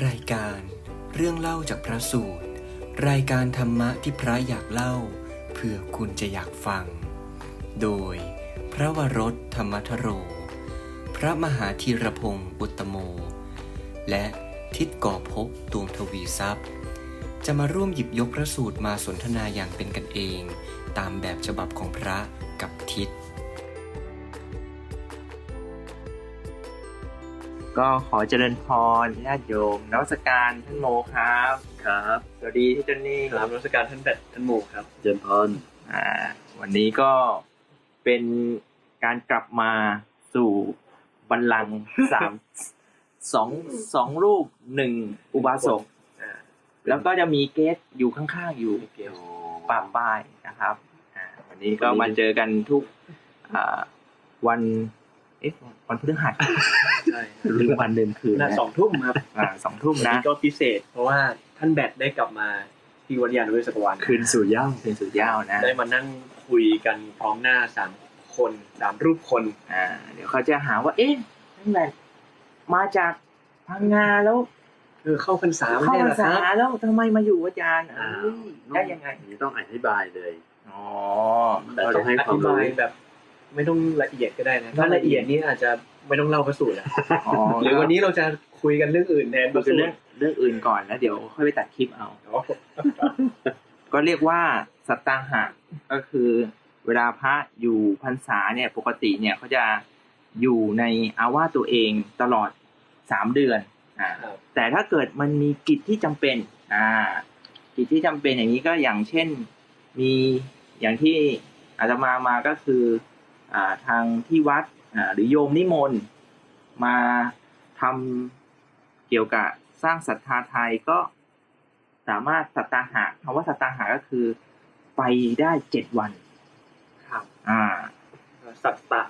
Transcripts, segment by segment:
รายการเรื่องเล่าจากพระสูตร รายการธรรมะที่พระอยากเล่า เพื่อคุณจะอยากฟัง โดยพระวรถธรรมทโร พระมหาธีรพงศ์อุตโม และทิศก่อภพดวงทวีทรัพย์ จะมาร่วมหยิบยกพระสูตรมาสนทนาอย่างเป็นกันเอง ตามแบบฉบับของพระกับทิศ ก็ขอเจริญพรญาติโยมนวัสการท่านโมครับ ครับสวัสดีที่เจนนี่ครับนมัสการท่านแบทท่านหมูครับ เจริญพรอ่า วันนี้ก็เป็นการกลับมาสู่บัลลังก์สามสองสองรูปหนึ่งอุบาสกอ่าแล้วก็จะมีเกสอยู่ข้างๆอยู่เกี่ยวป่าป้ายนะครับอ่าวันนี้ก็มาเจอกันทุกอ่าวัน เอ๊ะวันพฤหัสใช่ลืมวันเดิมคืนน่านะสองทุ่มครับอ่าสองทุ่มวันนะนี้ก็พิเศษ เพราะว่าท่านแบทได้กลับมาที่วัดยาณเวศกวันคืนสู่เหย่าเป็นสุดยาวนะ ได้มานั่งคุยกันพร้อมหน้าสามคนสามรูปคน อ่า เดี๋ยวเขาจะหาว่า เอ๊ะนั่นแหละมาจากพังงาแล้วเออเข้าพรรษาไม่เข้าใช่พรเหรรอคษารับแล้วทำไมมาอยู่อาจารย์อ่าเอ้ยได้ยังไงอันนี้ต้องอธิบายเลยอ๋อแต่ต้องให้อความธิรู้บายแบบ ไม่ต้องละเอียดก็ได้นะถ้าละเอียดนี่อาจจะไม่ต้องเล่าพระสูตรอะอ๋อหรือวันนี้เราจะคุยกันเรื่องอื่นแทนพเราระจะสูตเรื่อรงเรื่องอื่นก่อนแล้วเดี๋ยวค่อยไปตัดคลิปเอาอ๋อก็เรียกว่าสัตตาหะก็คือ เวลาพระอยู่พรรษาเนี่ยปกติเนี่ยเขาจะอยู่ในอาวาสตัวเองตลอดสามเดือนอ่าครับแต่ถ้าเกิดมันมีกิจที่จำเป็นอ่ากิจที่จำเป็นอย่างนี้ก็อย่างเช่นมีอย่างที่อาตมามาก็คืออ่า ทางที่วัดอ่าหรือโยมนิมนต์มาทำเกี่ยวกับสร้างศรัทธาไทยก็สามารถสัตตาหะคำว่าสัตตาหะก็คือไปได้เจ็ดวัน ครับ อ่า สัตตะ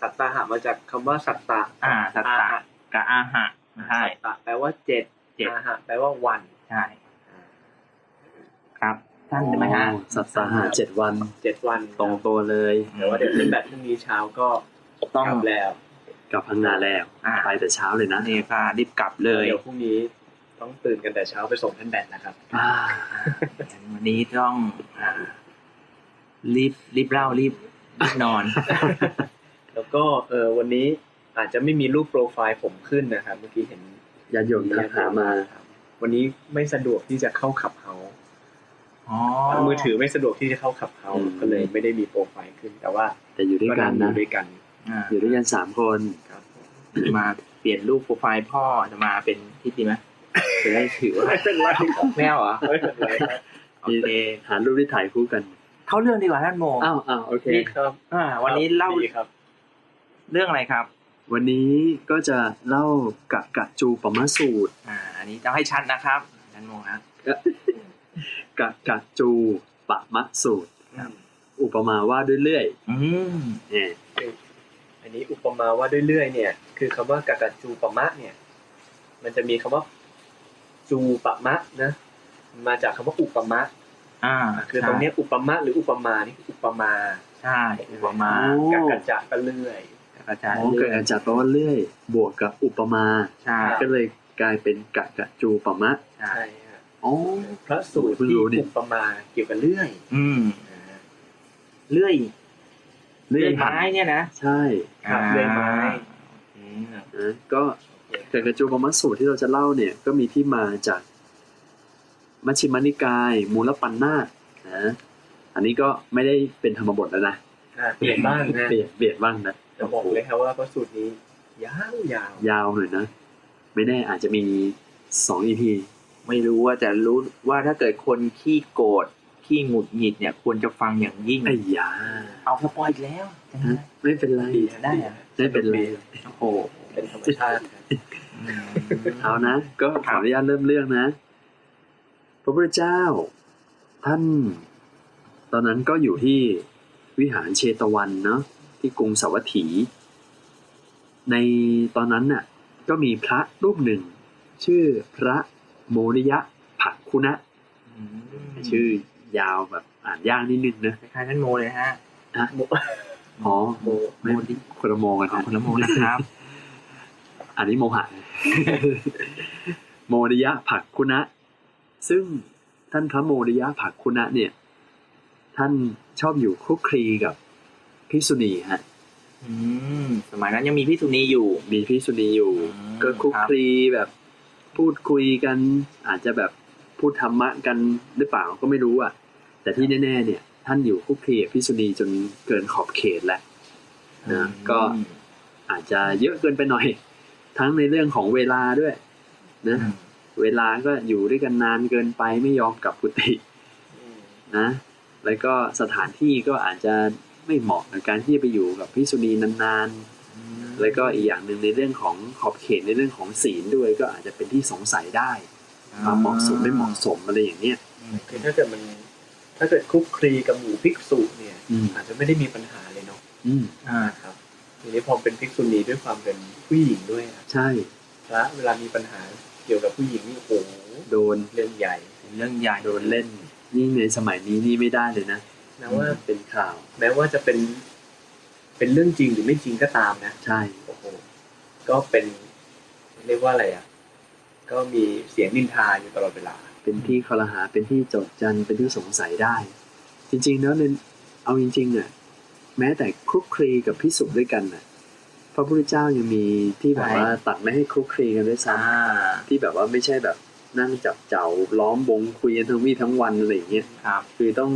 สัตตะหามาจากคำว่าสัตตะ อ่า สัตตะกับอาหะใช่สัตตะแปลว่าเจ็ดเจ็ดอาหะแปลว่าวัน ใช่ ครับ ท่านใช่ไหมฮะอ๋อสัปดาห์เจ็ดวันเจ็ดวันตรงตัวเลยแต่ว่าเดี๋ยวเล่นแบตพรุ่งนี้เช้าก็ต้องกลับแล้ว กลับพังงาแล้วอ่าไปแต่เช้าเลยนะนี่ก็รีบกลับเลยเดี๋ยวพรุ่งนี้ต้องตื่นกันแต่เช้าไปส่งท่านแบตนะครับอ่าอ่าวันนี้ต้องอ่ารีบรีบเล่ารีบรีบนอน แล้วก็เออวันนี้อาจจะไม่มีรูปโปรไฟล์ผมขึ้นนะครับ เมื่อกี้เห็นญาติโยมทักหามา วันนี้ไม่สะดวกที่จะเข้าขับเฮาอ๋อ มือถือไม่สะดวกที่จะเข้าขับเฮาก็เลยไม่ได้มีโปรไฟล์ขึ้น แต่ว่าแต่อยู่ด้วยกันอนะยู่ด้วยกันอ่าอยู่ด้วยกันสามคนครับมาเปลี่ยนรูปโปรไฟล์พ่อจะมาเป็นที่ดีไหมจะได้ถือว่าไม่เป็นไรครับแมวเหรอไม่เป็นไรครับโอเคหารูปที่ถ่ายคู่กัน เข้าเรื่องดีกว่าท่านโมอ้าวอ้าวโอเคนี่ครับอ่า วันนี้เล่าดีครับ เรื่องอะไรครับ วันนี้ก็จะเล่ากะกะจูปมะสูตร อ่า อันนี้ต้องให้ชัดนะครับท่านโมนะ กะกะจูปะมะสูตรอุปมาว่าด้วยเลื่อยอืมเนี่ยอันนี้อุปมาว่าด้วยเลื่อยเนี่ย คือคำว่ากากะจูปะมะเนี่ย มันจะมีคำว่า จูปะมะนะมาจากคำว่าอุปมะอ่า คือตรงเนี้ยอุปมะหรืออุปมานี่คืออุปมาใช่อุปมาโอ้กากะจะก็เลื่อยกระจายอ๋อเกิดจากแปลว่าเลื่อย บวกกับอุปมาใช่ก็เลยกลายเป็นกะกะจูปะมะ ใช่ใช่ฮะอ๋อ พระสูตรเพิ่งที่รู้ดิอุปมาเกี่ยวกับเลื่อยอืมนะฮะเลื่อยเลื่อยไม้เนี่ยนะใช่ครับเลื่อยไม้อืมนะก็กะกะจูปะมะสูตรที่เราจะเล่าเนี่ย ก็มีที่มาจากมัชฌิมานิกาย มูลปันนาตนะอันนี้ก็ไม่ได้เป็นธรรมบทแล้วนะอะเปลี่ยนบ้างนะเปลี่ยนเปลี่ยนบ้างนะจะบอกเลยครับว่าพระสูตรนี้ยาวยาวยาวหน่อยนะ ไม่แน่อาจจะมีสองอีพี ไม่รู้ว่าจะรู้ว่าถ้าเกิดคนขี้โกรธขี้หงุดหงิดเนี่ยควรจะฟังอย่างยิ่งไอ้ยาเอาสปอยอีกแล้วจังฮะนะไม่เป็นไรดีได้อะไม่เป็นไรโอ้โหเป็นธรรมชาติครับอืมเอานะก็ขออนุญาตเริ่มเรื่องนะ พระพุทธเจ้า ท่าน ตอนนั้นก็อยู่ที่วิหารเชตวันเนาะที่กรุงสาวัตถี ในตอนนั้นน่ะ ก็มีพระรูปหนึ่ง ชื่อพระ โมนิยะผักคุณะอืมชื่อยาวแบบอ่านยากนิดนึงนะคล้ายๆท่านโมเลยฮะโมอ๋อโมไม่คนละโมกันของนะคนละโมนะครับ อันนี้โมหะโมริยะผักคุณะ ซึ่งท่านพระโมริยะผักคุณะเนี่ย ท่านชอบอยู่คลุกคลีกับพิกษุณีฮะอืมสมัยนั้นยังมีพี่สุนีอยู่ มีพิกษุณีอยู่อืมก็คลุกคลีแบบ พูดคุยกัน อาจจะแบบพูดธรรมะกันหรือเปล่าก็ไม่รู้อะ แต่ที่แน่ ๆ เนี่ย ท่านอยู่คุกคีกับพิกษุณีจนเกินขอบเขตแล้วนะก็อาจจะเยอะเกินไปหน่อย ทั้งในเรื่องของเวลาด้วย นะเวลาก็อยู่ด้วยกันนานเกินไปไม่ยอมกลับกุฏินะ แล้วก็สถานที่ก็อาจจะไม่เหมาะกับการที่จะไปอยู่กับพิกษุณีนานๆ แล้วก็อีกอย่างหนึ่งในเรื่องของขอบเขตในเรื่องของศีลด้วยก็อาจจะเป็นที่สงสัยได้ความเหมาะสมไม่เหมาะสมอะไรอย่างเนี้ยคือถ้าเกิดมันถ้าเกิดคลุกคลีกับหมู่ภิกษุเนี่ยอืมอาจจะไม่ได้มีปัญหาเลยเนาะอืมอ่าครับทีนี้พอเป็นภิกษุณีด้วยความเป็นผู้หญิงด้วยอะใช่พระเวลามีปัญหาเกี่ยวกับผู้หญิงนี่โอ้โหโดนเรื่องใหญ่เป็นเรื่องใหญ่โดนเล่นยิ่งในสมัยนี้นี่ไม่ได้เลยนะแม้ว่าเป็นข่าว แม้ว่าจะเป็น เป็นเรื่องจริงหรือไม่จริงก็ตามนะใช่โอ้โหก็เป็นเรียกว่าอะไรอะ ก็มีเสียงนินทาอยู่ตลอดเวลา เป็นที่คอรหาเป็นที่โจดจันเป็นที่สงสัยได้ จริงๆแล้วเนี่ยเอาจริงๆอะแม้แต่คลุกคลีกับพิสุด้วยกันน่ะพระพุทธเจ้ายังมีที่แบบว่าตัดไม่ให้คลุกคลีกันด้วยซ้อ่าำที่แบบว่าไม่ใช่แบบนั่งจับเจ้าล้อมวงคุยกันทั้งวี่ทั้งวันอะไรอย่างเงี้ยครับคือต้อง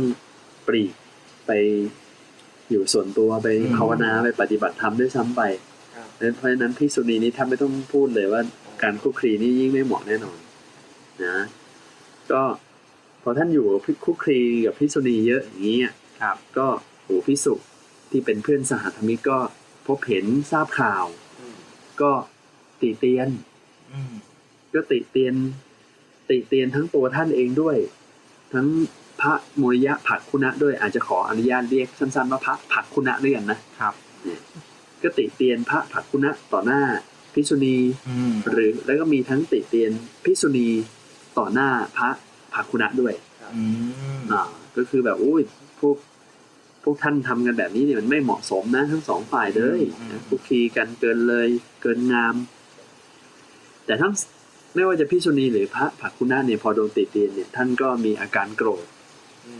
ปลีกไป อยู่ส่วนตัวไปอืมภาวนาไปปฏิบัติธรรมด้วยซ้ำไปครับเพราะฉะนั้นพิกษุณีนี้ถ้าไม่ต้องพูดเลยว่าการคลุกคลีนี่ยิ่งไม่เหมาะแน่นอนนะก็พอท่านอยู่กับคลุกคลีกับพิกษุณีเยอะอย่างนี้อะครับ ก็โหพิสุที่เป็นเพื่อนสหธรรมิกก็พบเห็นทราบข่าวอืมก็ติเตียนอืมก็ติเตียนติเตียนทั้งตัวท่านเองด้วย ทั้ง พระโมริยะผักคุณะด้วยอาจจะขออนุญาตเรียกสั้นๆว่าพระผักคุณะด้วยกันนะครับก็ติเตียนพระผักคุณะต่อหน้าพิกษุณีอืมหรือแล้วก็มีทั้งติเตียนพิกษุณีต่อหน้าพระผักคุณะด้วยอืมอ่าก็คือแบบอุ้ยพวกพวกท่านทำกันแบบนี้เนี่ยมันไม่เหมาะสมนะ ทั้งสองฝ่ายเลยนะคุกคีกันเกินเลยเกินงาม แต่ทั้งไม่ว่าจะพิกษุณีหรือพระผักคุณะเนี่ยพอโดนติเตียนเนี่ยท่านก็มีอาการโกรธ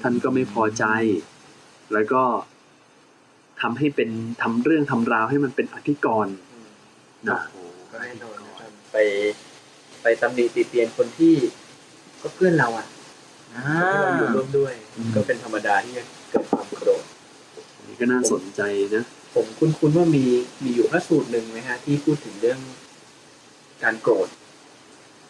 ท่านก็ไม่พอใจ แล้วก็ทำให้เป็นทำเรื่องทำราวให้มันเป็นอธิกรณ์อืมนะก็แน่นอนนะครับไป ไปตำหนิติเตียนคนที่ก็เพื่อนเราอะอ่าคนที่เราอยู่ร่วมด้วย ก็เป็นธรรมดาที่จะเกิดความโกรธอันนี้ก็น่าสนใจนะผมคุ้นๆว่ามีมีอยู่พระสูตรหนึ่งไหมฮะ ที่พูดถึงเรื่องการโกรธ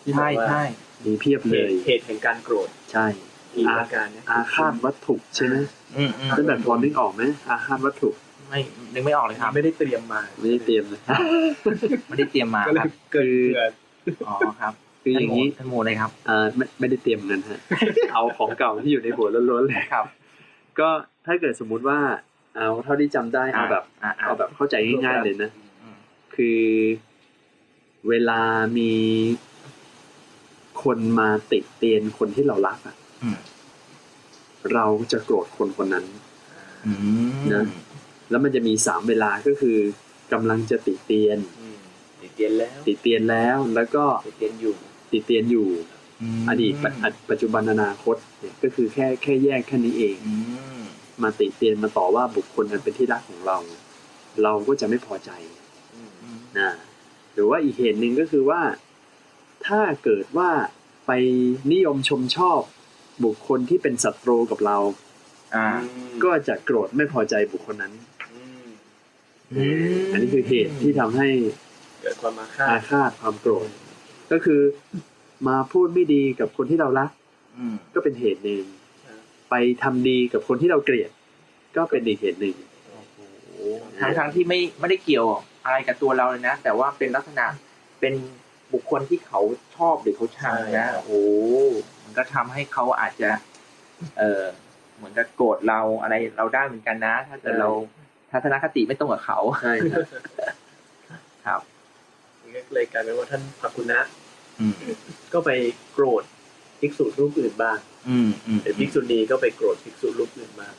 ที่บใช่อกว่าใช่มีเพียบเหเลตุยเหตุแห่งการโกรธใช่ อีกประการนะอาฆาตวัตถุใช่ไหมอืมอืมตั้งแต่พอนึกออกไหมอาฆาตวัตถุ ไม่นึกไม่ออกเลยครับ ไม่ได้เตรียมมา ไม่ได้เตรียมเลยไม่ได้เตรียมมาก็เลคยรับเกิดเกิดอ๋อครับคืออย่างนี้ท่านโมเลยครับเอ่อไม่ไม่ได้เตรียมเงินฮะเอาของเก่าที่อยู่ในหัวล้วนๆเลยครับ ก็ถ้าเกิดสมมุติว่า เอาเท่าที่จำได้เอาแบบอ่าเอาแบบเข้าใจง่ายๆเลยนะอืมคือเวลามีคนมาติดเตียนคนที่เรารักอะอืม เราจะโกรธคนคนนั้นอืมนะแล้วมันจะมีสามเวลาก็คือกำลังจะติเตียนอืมติเตียนแล้วติเตียนแล้วแล้วก็ติเตียนอยู่ติเตียนอยู่มอดีตปัจปัจจุบันอนาคตเนี่ยก็คือแค่แค่แยกแค่นี้เองอืมมาติเตียนมาต่อว่าบุคคลนั้นเป็นที่รักของเรา เราก็จะไม่พอใจอืมอืมนะหรือว่าอีกเหตุหนึ่งก็คือว่า ถ้าเกิดว่าไปนิยมชมชอบ บุคคลที่เป็นศัตรูกับเรา อ่า ก็จะโกรธไม่พอใจบุคคลนั้นอืมอืมอันนี้คือเหตุที่ทำให้เกิดความมาฆาอาตฆาตความโกรธ ก็คือมาพูดไม่ดีกับคนที่เรารักอืมก็เป็นเหตุหนึ่งไปทำดีกับคนที่เราเกลียด ก็เป็นอีกเหตุหนึ่งทั้งทั้งที่ไม่ไม่ได้เกี่ยวอะไรกับตัวเราเลยนะ แต่ว่าเป็นลักษณะเป็นบุคคลที่เขาชอบหรือเขาชังนะโอ้โห มันก็ทำให้เขาอาจจะ เออเหมือนกับโกรธเราอะไรเราได้เหมือนกันนะ ถ้าเกิดเราทัศนคติไม่ตรงกับเขาใช่ครับครับนี่ก็เลยกลายเป็นว่าท่านพักคุณนะอืมก็ไปโกรธภิกษุรูปอื่นบ้างอืมอืมหรือภิกษุณีก็ไปโกรธภิกษุรูปอื่นบ้าง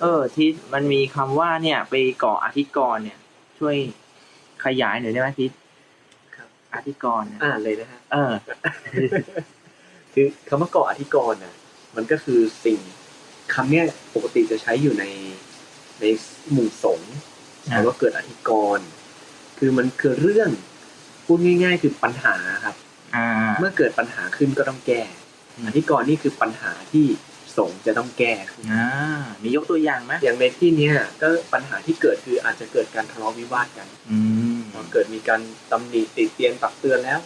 เออ ที่มันมีคำว่าเนี่ย ไปก่ออธิกรณ์เนี่ย ช่วยขยายหน่อยได้ไหมทิศครับออธิกรณ์นะอ่านเลยนะฮะเออ คือคำว่าเกาะอธิกรณ์น่ะมันก็คือสิ่งคำเนี้ยปกติจะใช้อยู่ในในหมู่สงฆ์อ่าแต่ว่าเกิดอธิกรณ์คือมันคือเรื่องพูดง่าย ๆ คือปัญหาครับอ่าเมื่อเกิดปัญหาขึ้นก็ต้องแก้อืมอธิกรณ์นี่คือปัญหาที่สงฆ์จะต้องแก้ขึ้นอ่ามียกตัวอย่างไหมอย่างในที่เนี้ยก็ปัญหาที่เกิดคืออาจจะเกิดการทะเลาะวิวาทกันอืมพอเกิดมีการตำหนิติเตียนตักเตือนแล้ว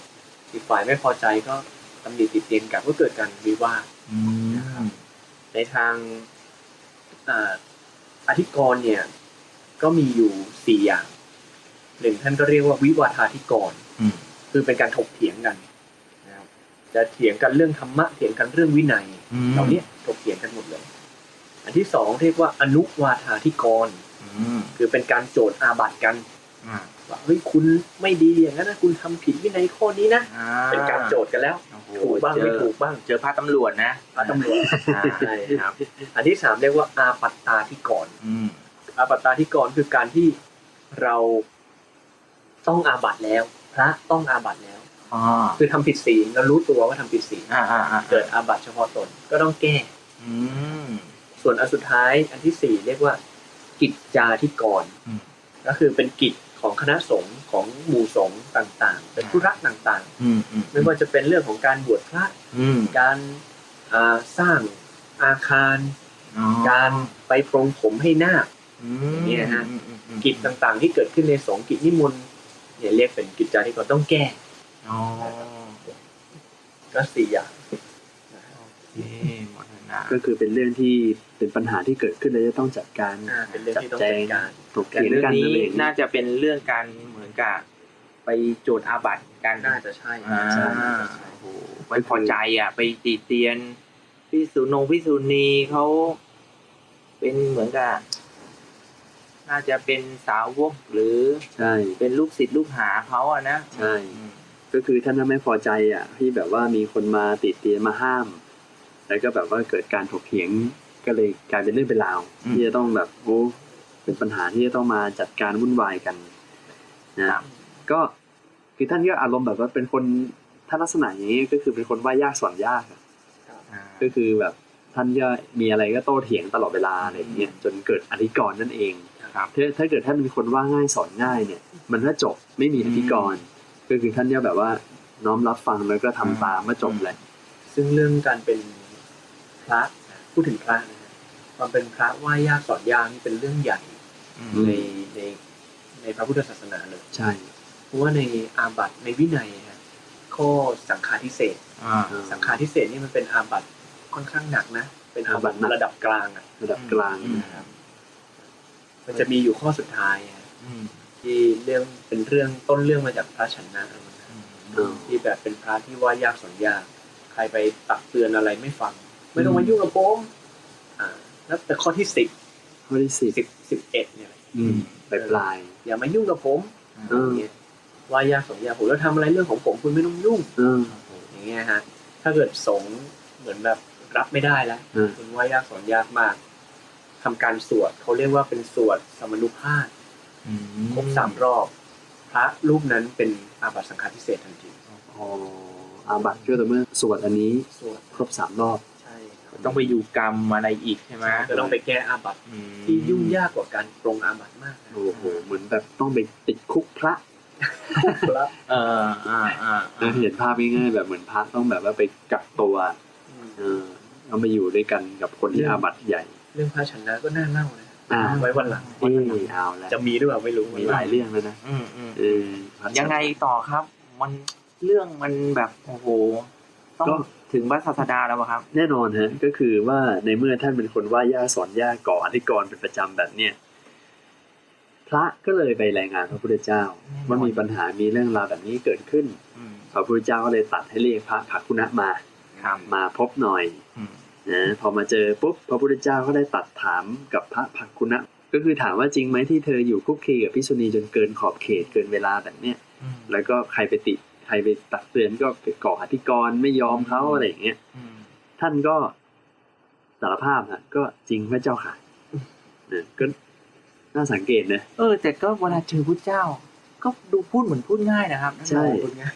อีกฝ่ายไม่พอใจก็ ตำหนิติเตียนกลับก็เกิดการวิวาทอืมในทางอ่าอธิกรณ์เนี่ย ก็มีอยู่สี่อย่างหนึ่งท่านก็เรียกว่าวิวาทาธิกรณ์อืมคือเป็นการถกเถียงกันนะครับจะเถียงกันเรื่องธรรมะเถียงกันเรื่องวินัยอืมเหล่านี้ถกเถียงกันหมดเลย อันที่สองเรียกว่าอนุวาทาธิกรณ์อืมคือเป็นการโจทย์อาบัติกันอ่า ว่าเฮ้ยคุณไม่ดีอย่างนั้นนะคุณทำผิดวินัยข้อนี้นะอ่เป็นการโจทย์กันแล้วโอ้โหถูกบ้างเจไม่อถูกบ้างเจอพระตำรวจนะพระตำรวจอ่าใช่ครับ อันที่สามเรียกว่าอาปัตตาธิกรณ์อืมอาปัตตาธิกรณ์คือการที่เราต้องอาบัติแล้ว พระต้องอาบัติแล้วอ๋อคือทำผิดศีลเรารู้ตัวว่าทำผิดศีลอ่าอ่าอ่าเกิดอาบัติเฉพาะตนก็ต้องแก้อืมส่วนอันสุดท้ายอันที่สี่เรียกว่า กิจจาธิกรณ์อืมก็คือเป็นกิจ ของคณะสงฆ์ของหมู่สงฆ์ต่างๆ เป็นธุระต่างอืมอืมๆไม่ว่าจะเป็นเรื่องของการบวชพระอืมการอ่าสร้างอาคารอ๋อการไปปรงผมให้นาคอืมเนี่ยฮะอืมอืมอืมกิจต่างๆ ที่เกิดขึ้นในสงฆ์กิจนิมนต์เนี่ยเรียกเป็นกิจจาธิกรณ์ต้องแก้อ๋อก็สี่อย่างโอเคหมดแล้วนะ ก็คือเป็นเรื่องที่เป็นปัญหาที่เกิดขึ้นแล้วจะต้องจัดการอ่าเป็นเรื่องจัดที่ต้องแจจังดการถกแต่เถียงเรื่องกันนี้อะไรอย่างเงี้น่ายจะเป็นเรื่องการเหมือนกับไปโจทย์อาบัติกันน่าจะใช่อ่าใช่น่าจะใช่โอ้โหไม่พอใจอะ ไปตีเตียนพี่สุนงพี่สุนีเขาเป็นเหมือนกับน่าจะเป็นสาวกหรือใช่เป็นลูกศิษย์ลูกหาเขาอะนะใช่อืมก็คือท่านน่ะไม่พอใจอะที่แบบว่ามีคนมาติดเตียนมาห้าม แล้วก็แบบว่าเกิดการถกเถียงก็เลยกลายเป็นเรื่องเป็นราวที่จะต้องแบบโอ้เป็นปัญหาที่จะต้องมาจัดการวุ่นวายกันนะครับก็คือท่านก็อารมณ์แบบว่าเป็นคนถ้าลักษณะอย่างนี้ก็คือเป็นคนว่ายากสอนยากอะอ่าก็คือแบบท่านก็มีอะไรก็โต้เถียงตลอดเวลาอะไรอย่างเงี้ยจนเกิดอธิกรณ์นั่นเองครับถ้าถ้าเกิดท่านเป็นคนว่าง่ายสอนง่ายเนี่ย มันถ้าจบไม่มีอธิกรณ์ก็คือท่านเนี่ยแบบว่าน้อมรับฟังแล้วก็ทำตามก็จบเลยซึ่งเรื่องการเป็นพ ระนะพูดถึงพระนะฮะความเป็นพระว่ายากสอนยากนี่เป็นเรื่องใหญ่อืมอืมในในในพระพุทธศาสนาเลยใช่ เพราะว่าในอาบัติในวินัยฮะข้อสังฆาทิเศษอ่าสังฆาทิเศษนี่มันเป็นอาบัติค่อนข้างหนักนะเป็นอาบัติระดับกลางอะระดับกลางอืมนะครับ มันจะมีอยู่ข้อสุดท้ายฮะอืมที่เรื่องเป็นเรื่องต้นเรื่องมาจากพระชนะนะอืมที่แบบเป็นพระที่ว่ายากสอนยาก ใครไปตักเตือนอะไรไม่ฟัง ไม่ต้องมายุ่งกับผมอ่า แล้วแต่ข้อที่สิบข้อที่สิบสิบสิบเอ็ดเนี่ยอืมปลายปลายอย่ามายุ่งกับผมเอออย่างเงี้ยว่ายากสอนยากผมแล้วทำอะไรเรื่องของผมคุณไม่ต้องยุ่งเอออย่างเงี้ยฮะ ถ้าเกิดสงฆ์เหมือนแบบรับไม่ได้แล้วเออคุณว่ายากสอนยากมากทำการสวดเขาเรียกว่าเป็นสวดสมนุภาพอืมครบสามรอบ พระรูปนั้นเป็นอาบัติสังฆาทิเศษทันทีอ๋ออาบัตช่วยแต่อเมื่อสวดอันนี้สวดครบสามรอบใช่ครับ ต้องไปอยู่กรรมอะไรอีกใช่ไหมจะต้องไปแก้อาบัติอืมที่ยุ่งยากกว่าการปรงอาบัติมากนะโอ้โหเหมือนแบบต้องไปติดคุกพระครับเอออ่าอ่านะเห็นภาพง่ายๆแบบเหมือนพระต้องแบบว่าไปกักตัวเออเอามาอยู่ด้วยกันกับคนที่อาบัตใหญ่ เรื่องพระชนะก็น่าเล่านะอ่าไว้วันหลังเอ้ยเอาแล้วจะมีหรือเปล่าไม่รู้มีหลายเรื่องแล้วนะอืมอืมเออพระยังไงต่อครับ มันเรื่องมันแบบโอ้โหต้องก็ ถึงพระศาสดาแล้วอะครับ แน่นอนฮะก็คือว่าในเมื่อท่านเป็นคนว่าย่าสอนย่าก่ออธิกรณ์เป็นประจำแบบเนี้ยพระก็เลยไปรายงานพระพุทธเจ้าว่ามีปัญหามีเรื่องราวแบบนี้เกิดขึ้นอืมพระพุทธเจ้าก็เลยตัดให้เรียกพระภักคุณะมาครับมาพบหน่อยอืมนะพอมาเจอปุ๊บพระพุทธเจ้าก็ได้ตัดถามกับพระภักคุณะก็คือถามว่าจริงไหมที่เธออยู่คุกคีกับพิษุณีจนเกินขอบเขตเกินเวลาแบบเนี้ยอืมแล้วก็ใครไปติใครไปตักเตือนก็ไปก่ออธิกรณ์ไม่ยอมเขาอะไรอย่างเงี้ยอืมท่านก็สารภาพฮะก็จริงพระเจ้าค่ะเนี่ยก็น่าสังเกตนะเออ แต่ก็เวลาเจอพระเจ้า ก็ดูพูดเหมือนพูดง่ายนะครับใช่พูดง่าย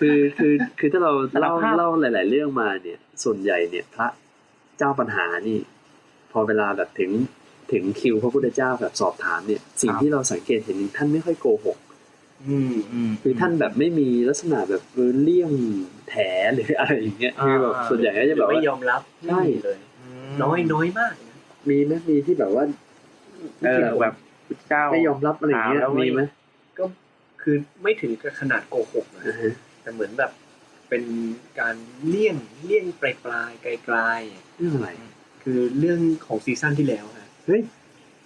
คือคือคือถ้าเราสารเล่าภาพเล่าหลาย ๆ เรื่องมาเนี่ย ส่วนใหญ่เนี่ย พระเจ้าปัญหานี่ พอเวลาแบบถึงถึงคิวพระพุทธเจ้าแบบสอบถามเนี่ย สิ่งที่เราสังเกตเห็นท่านไม่ค่อยโกหกอืมอืม คือท่านแบบไม่มีลักษณะแบบเออเลี่ยงแถหรืออะไรอย่างเงี้ยอ่าคือแบบส่วนใหญ่ก็จะแบบไม่ว่ายอมรับใช่ไม่มีเลย น้อยน้อยมากนะมีไหมมีที่แบบว่าเออแบบเจ้าไม่ยอมรับอะไรอย่างเงี้ยถามแล้วไม่มีไหมก็คือไม่ถึงกับขนาดโกหกนะอ่าฮะแต่เหมือนแบบเป็นการเลี่ยงเลี่ยงปลายปลายๆไกลไกลเรื่องอะไรๆคือเรื่องของซีซั่นที่แล้วฮะเฮ้ย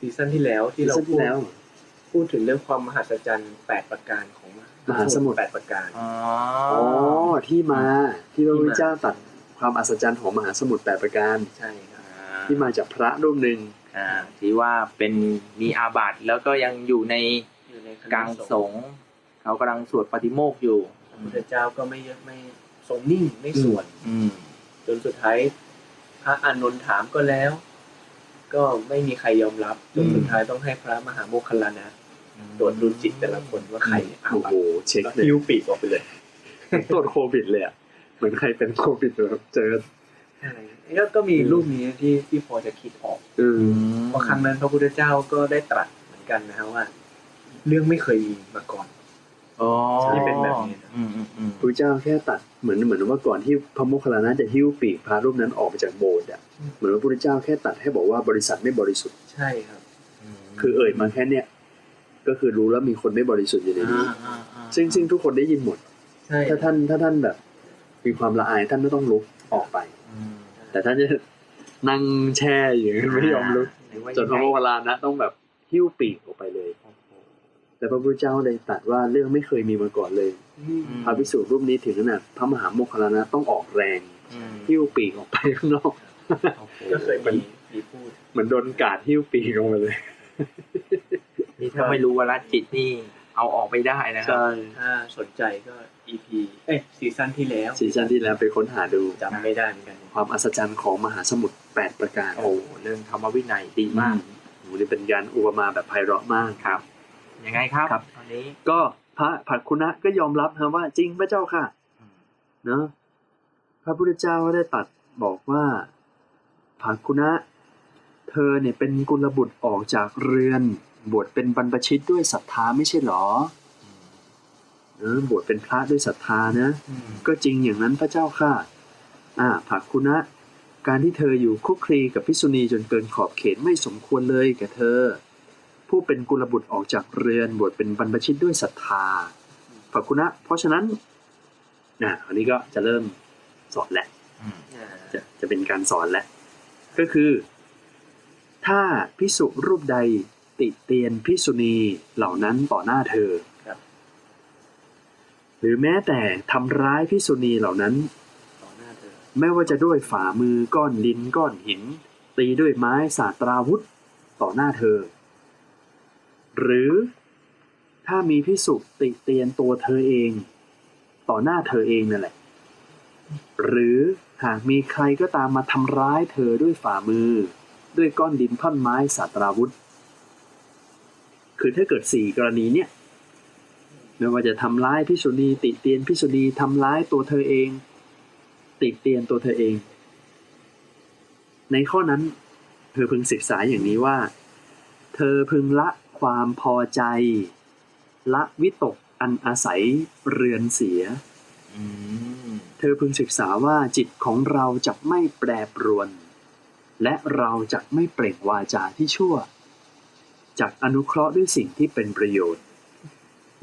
ซีซั่นที่แล้วที่เราซีซั่นที่พูดแล้ว พูดถึงเรื่องความมหัศจรรย์แปดประการของมหาสมุทรแปดประการอ๋ออ๋อที่มาที่พระพุทธที่มาเจ้าตรัดความอัศจรรย์ของมหาสมุทรแปดประการใช่ครับที่มาจากพระรูปหนึ่งอ่าที่ว่าเป็นมีอาบัติแล้วก็ยังอยู่ในอยู่ในคณะกลางสงฆ์เขากำลังสวดปฏิโมกข์อยู่พระพุทธเจ้าก็ไม่เยอะไม่ทรงนิ่งไม่ส่วนอืมจนสุดท้ายพระอานนท์ถามก็แล้ว ก็ไม่มีใครยอมรับจนสุดท้ายต้องให้พระมหาโมคคัลลานะ ตรวจดูจิตแต่ละคนว่าใครเนี่ยอาโอ้บัโหติเช็คแล้วเลยคิวปีกออกไปเลย ตรวจโควิดเลยอะเหมือนใครเป็นโควิดแบบเจออะไรแล้วก็มีรูปนี้ที่ที่พอจะคิดออกเออเพราะครั้งนั้นพระพุทธเจ้าก็ได้ตรัสเหมือนกันนะฮะว่า เรื่องไม่เคยมีมาก่อนอ๋อที่เป็นแบบนี้นะอืมอืมอืมพระเจ้าแค่ตัดเหมือนเหมือนว่าก่อนที่พระโมคคัลลานะจะหิ้วปีกพระรูปนั้นออกไปจากโบสถ์อะเหมือนว่าพระพุทธเจ้าแค่ตัดให้บอกว่าบริษัทไม่บริสุทธิ์ใช่ครับ คือเอ่ยมาแค่เนี้ย ก็คือรู้แล้วมีคนไม่บริสุทธิ์อยู่ในนี้อ่าอ่าอ่าซึ่งซึ่งทุกคนได้ยินหมดใช่ถ้าท่านถ้าท่านแบบ มีความละอายท่านไม่ต้องลุกออกไปอืมแต่ท่านจะนั่งแช่อยู่ไม่ยอมลุกหรือว่าจนพระโมคคัลลานะ ต้องแบบหิ้วปีกออกไปเลยแต่พระพุทธเจ้าเลยตรัสว่าเรื่องไม่เคยมีมาก่อนเลยอืมพระภิกษุรูปนี้ถึงขนาดพระมหาโมคคัลลานะต้องออกแรงอืมหิ้วปีกออกไปข้างนอกโอเคก็เคยมีมีพูดเหมือนโดนกาดหิ้วปีกออกมาเลย นี่ถ้าไม่รู้ว่าละจิตนี่เอาออกไปได้นะครับใช่ถ้าสนใจก็ EP เอ้ยซีซั่นที่แล้ว ซีซั่นที่แล้วไปค้นหาดูจำไม่ได้เหมือนกัน ความอัศจรรย์ของมหาสมุทรแปดประการ โอ้ เรื่องธรรมวินัยดีมากโอ้โหนี่เป็นการอุปมาแบบไพเราะมากครับ ยังไงครับครับตอนนี้ ก็พระผักคุณะก็ยอมรับนะว่าจริงพระเจ้าค่ะอืมเนาะพระพุทธเจ้าก็ได้ตรัดบอกว่าผักคุณะ เธอเนี่ยเป็นกุลบุตรออกจากเรือน บวชเป็นบรรพชิตด้วยศรัทธาไม่ใช่หรอเออบวชเป็นพระด้วยศรัทธานะอืมก็จริงอย่างนั้นพระเจ้าค่ะ อ่าผักคุณะ การที่เธออยู่คลุกคลีกับพิกษุณีจนเกินขอบเขตไม่สมควรเลยแก่เธอ ผู้เป็นกุลบุตรออกจากเรือน บวชเป็นบรรพชิตด้วยศรัทธาผักคุณะ เพราะฉะนั้นนะอันนี้ก็จะเริ่มสอนแหละอืมอ่าจะจะเป็นการสอนแล้วก็คือ ถ้าพิสุรูปใด ติเตียนพิสุณีเหล่านั้นต่อหน้าเธอครับหรือแม้แต่ทำร้ายพิสุณีเหล่านั้นต่อหน้าเธอไม่ว่าจะด้วยฝ่ามือก้อนดินก้อนหิน ตีด้วยไม้สาตราวุธต่อหน้าเธอ หรือถ้ามีพิสุติเตียนตัวเธอเอง ต่อหน้าเธอเองนั่นแหละ หรือหากมีใครก็ตามมาทำร้ายเธอด้วยฝ่ามือ ด้วยก้อนดินท่อนไม้สาตราวุธ คือถ้าเกิดสี่กรณีเนี่ยไม่ว่าจะทำร้ายพิสุณีติดเตียนพิสุณีทำร้ายตัวเธอเอง ติดเตียนตัวเธอเอง ในข้อนั้นเธอพึงศึกษาอย่างนี้ว่า เธอพึงละความพอใจ ละวิตกอันอาศัยเรือนเสียเธอพึงศึกษาว่าจิตของเราจะไม่แปรปรวน และเราจะไม่เปล่งวาจาที่ชั่ว จากอนุเคราะห์ด้วยสิ่งที่เป็นประโยชน์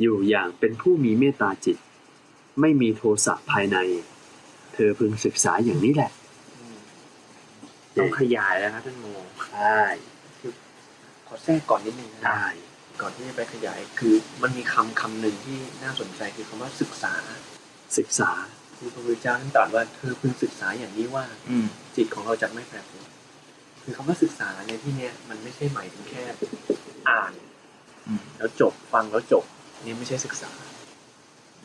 อยู่อย่างเป็นผู้มีเมตตาจิต ไม่มีโทสะภายใน เธอพึงศึกษาอย่างนี้แหละอืมต้องขยายแล้วครับท่านโมได้ขอแทรกก่อนนิดนึงนะได้ก่อนที่จะไปขยายคือมันมีคำคำหนึ่งที่น่าสนใจคือคำว่าศึกษา ศึกษาคือพระพุทธเจ้าท่านตรัสว่าเธอพึงศึกษาอย่างนี้ว่าอืมจิตของเราจะไม่แปรปรวน คือคำว่าศึกษาในที่เนี้ยมันไม่ใช่หมายถึงแค่ อ่านอืมแล้วจบฟังแล้วจบ นี่ไม่ใช่ศึกษา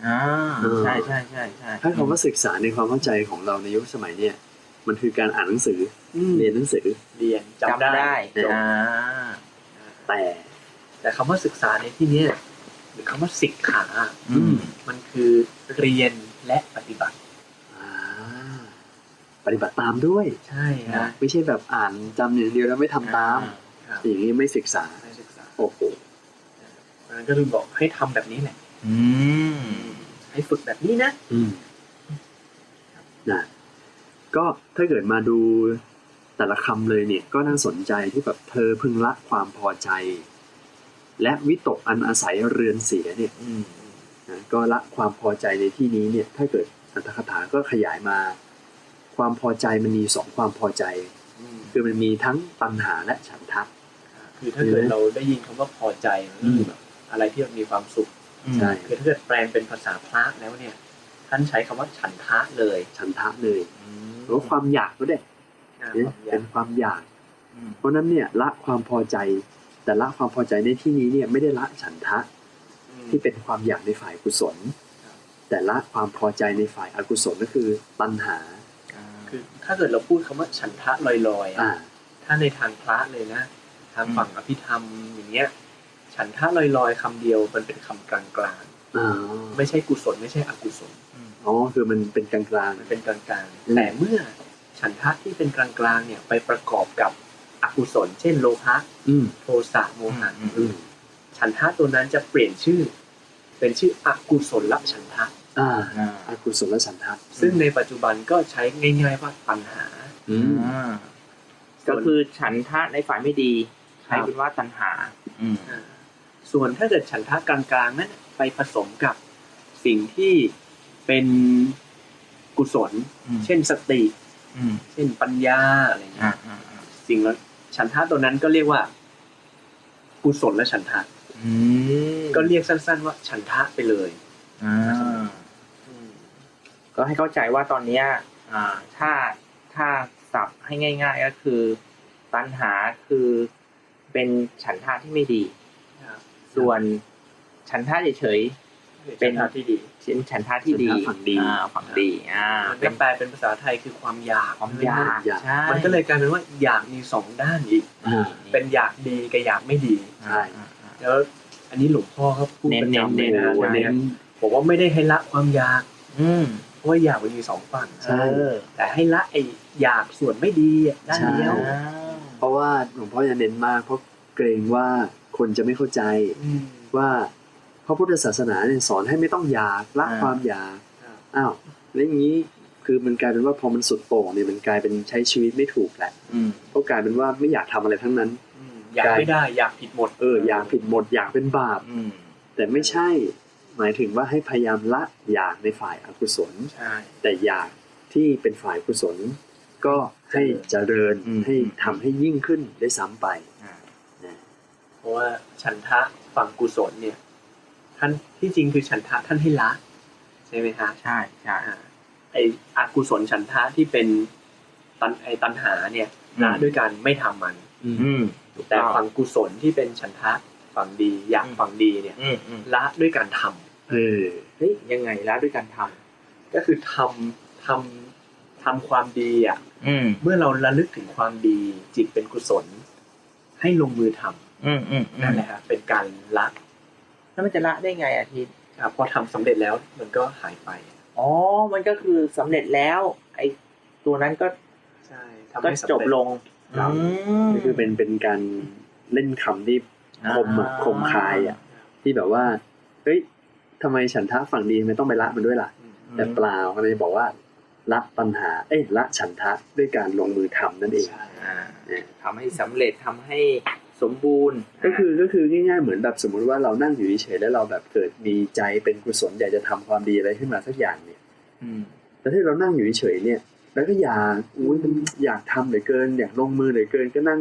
อ่าเออใช่ใช่ใช่ใช่ถ้าคำว่าศึกษาในความเข้าใจของเราในยุคสมัยเนี่ยมันคือการอ่านหนังสืออเรียนหนังสือเรียนจำจำได้ได้จบอ่าแต่ แต่คำว่าศึกษาในที่เนี้ยหรือคำว่าสิกขาอืมมันคือเรียนและปฏิบัติอ่า ปฏิบัติตามด้วยใช่ฮะไม่ใช่แบบอ่านจำอย่างเดียวแล้วไม่ทำตามครับอย่างนี้ไม่ศึกษาให้ศึกษาโอ้โหเพราะฉะนั้นก็คือบอกให้ทำแบบนี้แหละอืมให้ฝึกแบบนี้นะอืมนะก็ถ้าเกิดมาดูแต่ละคำเลยเนี่ย ก็น่าสนใจที่แบบเธอพึงละความพอใจ และวิตกอันอาศัยเรือนเสียเนี่ยอืมนะก็ละความพอใจในที่นี้เนี่ย ถ้าเกิดอัตถกถาก็ขยายมา ความพอใจมันมีสองความพอใจ คือมันมีทั้งตัณหาและฉันทะคือถ้าเกิดเราได้ยินคำว่าพอใจมันก็คือแบบอะไรที่มันมีความสุขใช่คือถ้าเกิดแปลงเป็นภาษาพระแล้วเนี่ย ท่านใช้คำว่าฉันทะเลย ฉันทะเลยอืมหรือว่าความอยากก็ได้อ่าเนี่ยความอยาเป็กนความอยากอืมเพราะฉะนั้นเนี่ยละความพอใจ แต่ละความพอใจในที่นี้เนี่ยไม่ได้ละฉันทะอืมที่เป็นความอยากในฝ่ายกุศล แต่ละความพอใจในฝ่ายอกุศลก็คือตัณหาอ่า คือถ้าเกิดเราพูดคำว่าฉันทะลอยๆอ่าอะถ้าในทางพระเลยนะ ทางฝั่งอภิธรรมอย่างเงี้ย ฉันทะลอยๆคำเดียวมันเป็นคำกลางอ่าๆไม่ใช่กุศลไม่ใช่อกุศลอ๋อคือมันเป็นกลางกลางมันเป็นกลางอืมๆแต่เมื่อฉันทะที่เป็นกลางๆเนี่ยไปประกอบกับอกุศล เช่นโลภะๆอืมโทสะโมหะอืมอืมฉันทะตัวนั้นจะเปลี่ยนชื่อ เป็นชื่ออกุศลฉันทะ อ่าอ่าอกุศลฉันทะซึ่งในปัจจุบันก็ใช้ง่ายๆว่าปัญหาอืมอ่าก็คือฉันทะในฝ่ายไม่ดีครัใช้บเป็นว่าตัณหาอืมอ่าส่วนถ้าเกิดฉันทะกลางๆนั้นไปผสมกับสิ่งที่เป็นกุศลอืมเช่นสติอืมเช่นปัญญาอะไรอย่างเงี้อ่ายอ่าอ่าสิ่งละฉันทะตัวนั้นก็เรียกว่า กุศลและฉันทะอืมก็เรียกสั้น ๆ ว่าฉันทะไปเลยอ่า ก็ให้เข้าใจว่าตอนเนี้ยอ่าถ้าถ้าสับให้ง่าย ๆ ก็คือตัณหาคือเป็นฉันทะที่ไม่ดีครับส่วนฉันทะเฉยเป็นฉันทะที่ดีๆเป็นฉันทะที่ดีฉันทะฝั่งดีอ่าฝั่งดีอ่ามันเป็ก็นแปลเป็นภาษาไทยคือความอยากความอยากอยากใช่มันก็เลยกลายเป็นว่าอยากมีสองด้านอีกอ่าเป็นอยากดีกับอยากไม่ดีใช่อ่าอ่าแล้วอันนี้หลวงพ่อเขาพูดประจำเลยนะโอ้โหเน้นบอกว่าไม่ได้ให้ละความอยาก อืมเพ ราะว่าอยากมันมีสองฝั่งใช่เออแต่ให้ละไอ้อยากส่วนไม่ดีอะด้านเดียวอ่าเพราะว่าหลวงพ่อจะเน้นมาก เพราะเกรงว่าคนจะไม่เข้าใจอืมว่าพระพุทธศาสนาเนี่ยสอนให้ไม่ต้องอยากละความอยากครับอ้าวแล้วอย่างนี้คือมันกลายเป็นว่าพอมันสุดโต่งเนี่ยมันกลายเป็นใช้ชีวิตไม่ถูกแหละอืมก็กลายเป็นว่าไม่อยากทำอะไรทั้งนั้นอืมอยากไม่ได้อยากผิดหมดเอออยากผิดหมดอยากเป็นบาปอืมแต่ไม่ใช่ หมายถึงว่าให้พยายามละอยากในฝ่ายอกุศลใช่แต่อยากที่เป็นฝ่ายกุศล ก็ให้เจริญอืมให้ทำให้ยิ่งขึ้นได้ซ้ำไปอ่านะเพราะว่าฉันทะฝั่งกุศลเนี่ยท่านที่จริงคือฉันทะท่านให้ละใช่ไหมฮะใช่ใช่อ่าไอ้อกุศลฉันทะที่เป็นตันไอ้ตันหาเนี่ยละด้วยการไม่ทำมัน อืมแต่ฝั่งกุศลที่เป็นฉันทะฝั่งดีอยากอืมฝั่งดีเนี่ยอืมอืมละด้วยการทำ เออเฮ้ยยังไงแล้วด้วยการทำก็คือทำทำทำความดีอะอืมเมื่อเราระลึกถึงความดีจิตเป็นกุศล ให้ลงมือทำอืมอืมอืนั่มนแหละครับเป็นการละแล้วมันจะละได้ไงอาทิตย์อะพอทำสำเร็จแล้วมันก็หายไปอ๋อ มันก็คือสำเร็จแล้ว ไอ้ตัวนั้นก็ใช่ทำก็ให้สำจบเร็จลงครับอืมนี่คือเป็นเป็นการเล่นคำที่คมอะอ่าคมคายอะที่แบบว่าเฮ้ย ทำไมฉันทะฝั่งดีไม่ต้องไปละมันด้วยล่ะอืมแต่เปล่าเขาเลยบอกว่าละปัญหา เอ้ยละฉันทะด้วยการลงมือทำนั่นเองใช่อ่าทำให้สำเร็จทำให้สมบูรณ์ ก็คือก็คือง่ายๆเหมือนแบบสมมุติว่าเรานั่งอยู่เฉยๆแล้วเราแบบเกิดมีใจเป็นกุศลอยากจะทำความดีอะไรขึ้นมาสักอย่างเนี่ยอืมแต่ถ้าเรานั่งอยู่เฉยๆเนี่ย แล้วก็อยากอุ้ยมันอยากทำเหลือเกิน อยากลงมือเหลือเกินก็นั่ง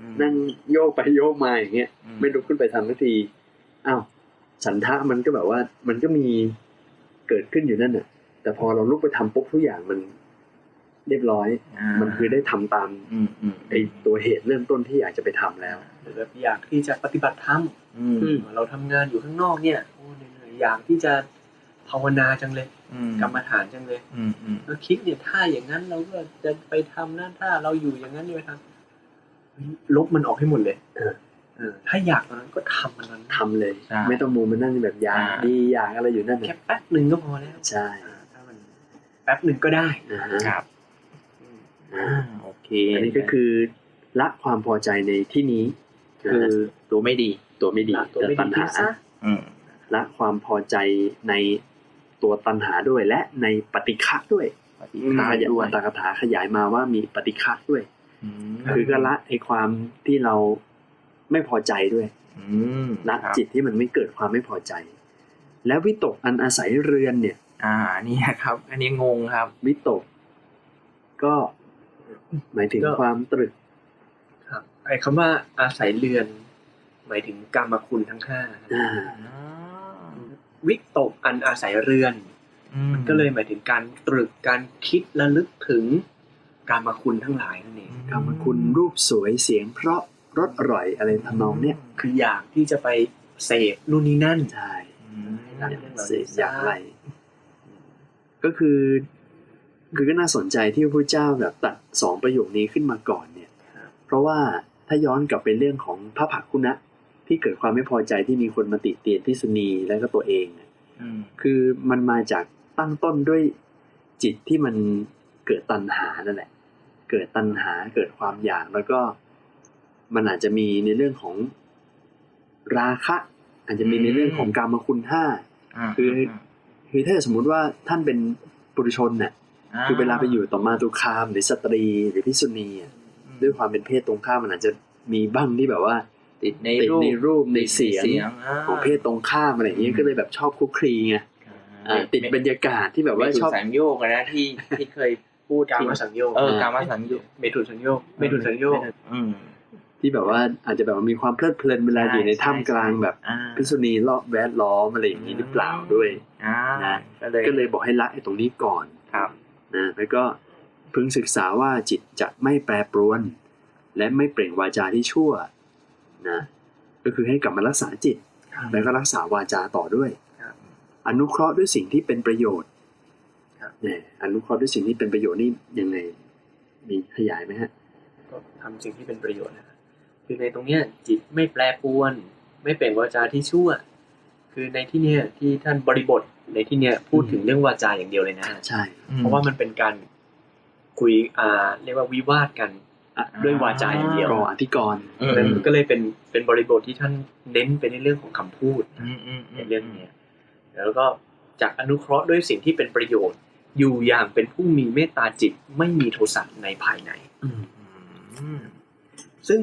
อืมนั่งโยกไปโยกมาอย่างเงี้ยอืไม่ลุกขึ้นไปทำสักทีอ้าว ฉันทะมันก็แบบว่า มันก็มีเกิดขึ้นอยู่นั่นน่ะแต่พอเราลุกไปทำปุ๊บทุกอย่างมันเรียบร้อยอ่ามันคือได้ทำตามอืมอืมไอตัวเหตุเริ่มต้นที่อยากจะไปทำแล้วหรือแบบอยากที่จะปฏิบัติธรรมอืมอืมเราทำงานอยู่ข้างนอกเนี่ยโอ้เหนื่อยๆอยากที่จะภาวนาจังเลยอืมกรรมฐานจังเลยอืมอืมแล้วคิดเนี่ยถ้าอย่างนั้นเราก็จะไปทำนะถ้าเราอยู่อย่างนั้นเนี่ยทำเฮ้ยลบมันออกให้หมดเลยเออเออ ถ้าอยากตอนนั้นก็ทำมันนั้นทำเลยใช่ไม่ต้องมูมานั่งแบบอยากอ่าดีอยากอะไรอยู่นั่นแค่น่ะแป๊บหนึ่งก็พอแล้วใช่อ่าถ้ามันแป๊บหนึ่งก็ได้นะฮะครับอืมอ่าโอเคอันนี้ก็คือละความพอใจในที่นี้ คือตัวไม่ดี ตัวไม่ดีละตัวแต่ไม่ตัณดีหาซะอืมละความพอใจในตัวตัณหาด้วย และในปฏิฆะด้วยปฏิขฆายายด้วยตากถาขยายมาว่ามีปฏิฆะด้วยอืมคือก็ละไอความที่เรา ไม่พอใจด้วยอืมละครับจิตที่มันไม่เกิดความไม่พอใจ แล้ววิตกอันอาศัยเรือนเนี่ย อ่านี่ครับ อันนี้งงครับ วิตก ก็หมายถึงก็ความตรึก ครับ ไอ้คำว่าอาศัยเรือน หมายถึงกรรมคุณทั้งห้าอ่าวิตกอันอาศัยเรือนมันก็เลยหมายถึงการตรึกการคิดระลึกถึงกรรมคุณทั้งหลายนั่นเองกรรมคุณรูปสวยเสียงเพราะ รสอร่อยอะไรทำนองเนี้ยคืออยากที่จะไปเสพนู่นนี่นั่นใช่อืมอยากเสพอยากอะไร ก็คือคือก็น่าสนใจที่พระพุทธเจ้าแบบตัดสองประโยคนี้ขึ้นมาก่อนเนี่ยครับเพราะว่าถ้าย้อนกลับไปเรื่องของพระผักคุณะที่เกิดความไม่พอใจที่มีคนมาติเตียนพิษณีแล้วก็ตัวเองเนี่ยอืมคือมันมาจากตั้งต้นด้วยจิตที่มันเกิดตัณหานั่นแหละ เกิดตัณหาเกิดความอยากแล้วก็ มันอาจจะมีในเรื่องของราคะ อาจจะมีในเรื่องของกามคุณห้าาคือคือถ้าสมมุติว่าท่านเป็นปุถุชนเนี่ยาคือเวลาไปอยู่ต่อมาตุคามหรือสตรีหรือพิษุณีอะด้วยความเป็นเพศตรงข้ามมันอาจจะมีบ้างที่แบบว่า ติดในติดรูปในรูปในเสียงาของเพศตรงข้ามอะไรอย่างเงี้ยก็เลยแบบชอบคุกคลีไงอ่าติดบรรยากาศที่แบบว่าชอบเมถุสังโยกอะนะที่ที่เคยพูดการที่มาสังโยกเออการมาสังโยกเมถุนสังโยกเมถุนสังโยกอืม ที่แบบว่าอาจจะแบบว่ามีความเพลิดเพลินเวลาอยู่ในใช่ถ้ำกลางแบบอ่าพิษุณีรอบแวดล้อมอะไรอย่างนี้หรือเปล่าด้วยอ่านะก็เลยก็เลยบอกให้ละไอ้ตรงนี้ก่อนครับนะแล้วก็พึงศึกษาว่าจิตจะไม่แปรปรวน และไม่เปล่งวาจาที่ชั่วนะก็คือให้กลับมารักษาจิต แล้วก็รักษาวาจาต่อด้วยครับอนุเคราะห์ด้วยสิ่งที่เป็นประโยชน์ครับเนี่ยอนุเคราะห์ด้วยสิ่งที่เป็นประโยชน์นี่ยังไงมีขยายไหมฮะก็ทำสิ่งที่เป็นประโยชน์นะ ครับคือในตรงเนี้ยจิตไม่แปรปรวน ไม่เปล่งวาจาที่ชั่ว คือในที่เนี้ยที่ท่านบริบทในที่เนี้ยพูดถึงเรื่องวาจาอย่างเดียวเลยนะใช่ เพราะว่ามันเป็นการคุยอ่าเรียกว่าวิวาทกันอะด้วยวาจาอย่างเดียวกออธิกรณ์อืมมันก็เลยเป็นเป็นบริบทที่ท่านเน้นไปในเรื่องของคำพูดอืมอืมในเรื่องเนี้ยแล้วก็จากอนุเคราะห์ด้วยสิ่งที่เป็นประโยชน์ อยู่อย่างเป็นผู้มีเมตตาจิตไม่มีโทสะในภายในอืมซึ่ง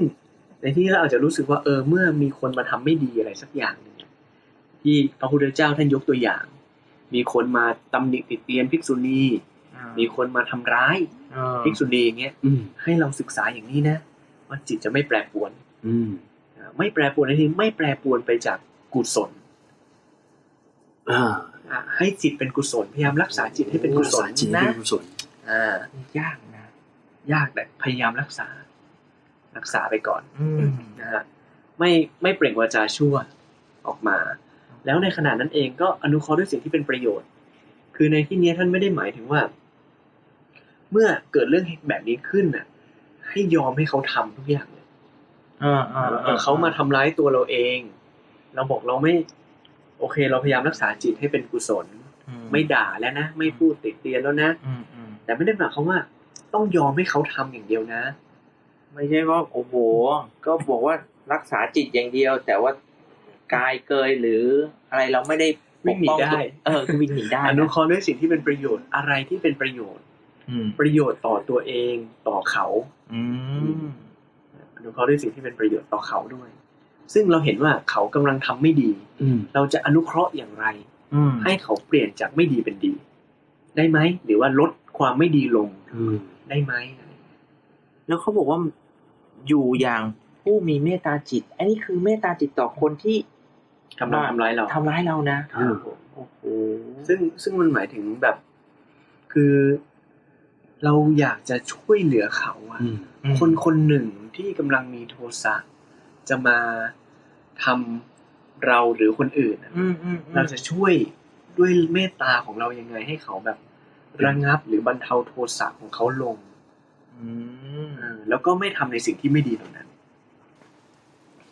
ในที่นี้เราอาจจะรู้สึกว่าเออเมื่อมีคนมาทำไม่ดีอะไรสักอย่างหนึ่งที่พระพุทธเจ้าท่านยกตัวอย่าง มีคนมาตำหนิติเตียนภิกษุณีมีคนมาทำร้ายเออภิกษุณีอย่างเงี้ยอืมให้เราศึกษาอย่างนี้นะว่าจิตจะไม่แปรปรวน อืมอ่าไม่แปรปรวนในที่นี้ไม่แปรปรวนไปจากกุศลอ่าอ่าให้จิตเป็นกุศลพยายามรักษาจิตให้เป็นกุศลรัษาจิตนะเป็นกุศลอ่ายากนะยากแต่พยายามรักษา รักษาไปก่อนอืมนะฮะไม่ไม่เปล่งวาจาชั่วออกมา แล้วในขณะนั้นเองก็อนุเคราะห์ด้วยสิ่งที่เป็นประโยชน์ คือในที่นี้ท่านไม่ได้หมายถึงว่า เมื่อเกิดเรื่องแบบนี้ขึ้นน่ะ ให้ยอมให้เขาทำทุกอย่างเลยอ่าอ่าเออเขามาทำร้ายตัวเราเอง เราบอกเราไม่ โอเค เราพยายามรักษาจิตให้เป็นกุศล ไม่ด่าแล้วนะ ไม่พูดติดเตียนแล้วนะอืมอืมแต่ไม่ได้หมายความว่า ต้องยอมให้เขาทำอย่างเดียวนะ ไม่ใช่ว่าโอ้โห ก็บอกว่ารักษาจิตอย่างเดียว แต่ว่ากายเกยหรืออะไรเราไม่ได้ปกป้องวิ่งหนีได้ เออคือวิ่งหนีได้อนุเคราะห์ด้วยสิ่งที่เป็นประโยชน์อะไรที่เป็นประโยชน์อืมประโยชน์ต่อตัวเองต่อเขาอืมอนุเคราะห์ด้วยสิ่งที่เป็นประโยชน์ต่อเขาด้วย ซึ่งเราเห็นว่าเขากำลังทำไม่ดีอืมเราจะอนุเคราะห์อย่างไรอืมให้เขาเปลี่ยนจากไม่ดีเป็นดี ได้ไหมหรือว่าลดความไม่ดีลงอืมได้ไหมอะไรอย่างเงี้ยแล้วเขาบอกว่า อยู่อย่างผู้มีเมตตาจิต อันนี้คือเมตตาจิตต่อคนที่กำลังทำร้ายเราทำร้ายเรานะครับผมโอ้โหซึ่งซึ่งมันหมายถึงแบบ คือเราอยากจะช่วยเหลือเขาอะอืมคนคนหนึ่งที่กำลังมีโทสะจะมาทำเราหรือคนอื่นอะอืมอืมอืมเราจะช่วยด้วยเมตตาของเรายังไงให้เขาแบบระงับหรือบรรเทาโทสะของเขาลงอืมเออ แล้วก็ไม่ทำในสิ่งที่ไม่ดีตรงนั้น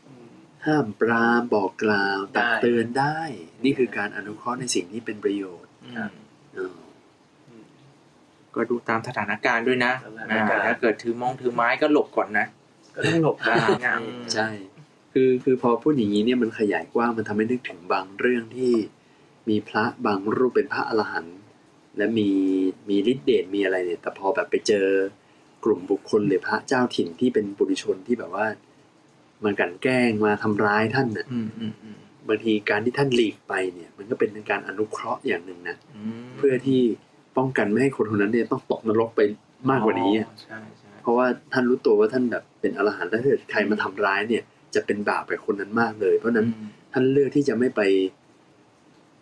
อืมห้ามปรามบอกกล่าวตักได้เตือนได้ นี่คือการอนุเคราะห์ในสิ่งที่เป็นประโยชน์อืมเออก็ดูตามสถานการณ์ด้วยนะสถานการณ์อ่าถ้าเกิดถือมองถือไม้ก็หลบก่อนนะก็ต้องหลบได้อ่าใช่คือคือพอพูดอย่างนี้เนี่ยมันขยายกว้างมันทำให้นึกถึงบางเรื่องที่มีพระบางรูปเป็นพระอรหันต์และมีมีฤทธิ์เดชมีอะไรเนี่ย แต่พอแบบไปเจอ กลุ่มบุคคลหรือพระเจ้าถิ่นที่เป็นบุรุชนที่แบบว่า มันกลันแกล้งมาทำร้ายท่านน่ะอืมอืมอืมบางทีการที่ท่านหลีกไปเนี่ย มันก็เป็นการอนุเคราะห์อย่างหนึ่งนะมเพื่อที่ป้องกันไม่ให้คนคนนั้นเนี่ยต้องตกนรกไปมากกว่านี้อะอ๋อใช่ใช่เพราะว่าท่านรู้ตัวว่าท่านแบบเป็นอรหันต์แล้วถ้าเกิดใครมาทำร้ายเนี่ย จะเป็นบาปกับคนนั้นมากเลย เพราะฉะนั้นอืมท่านเลือกที่จะไม่ไป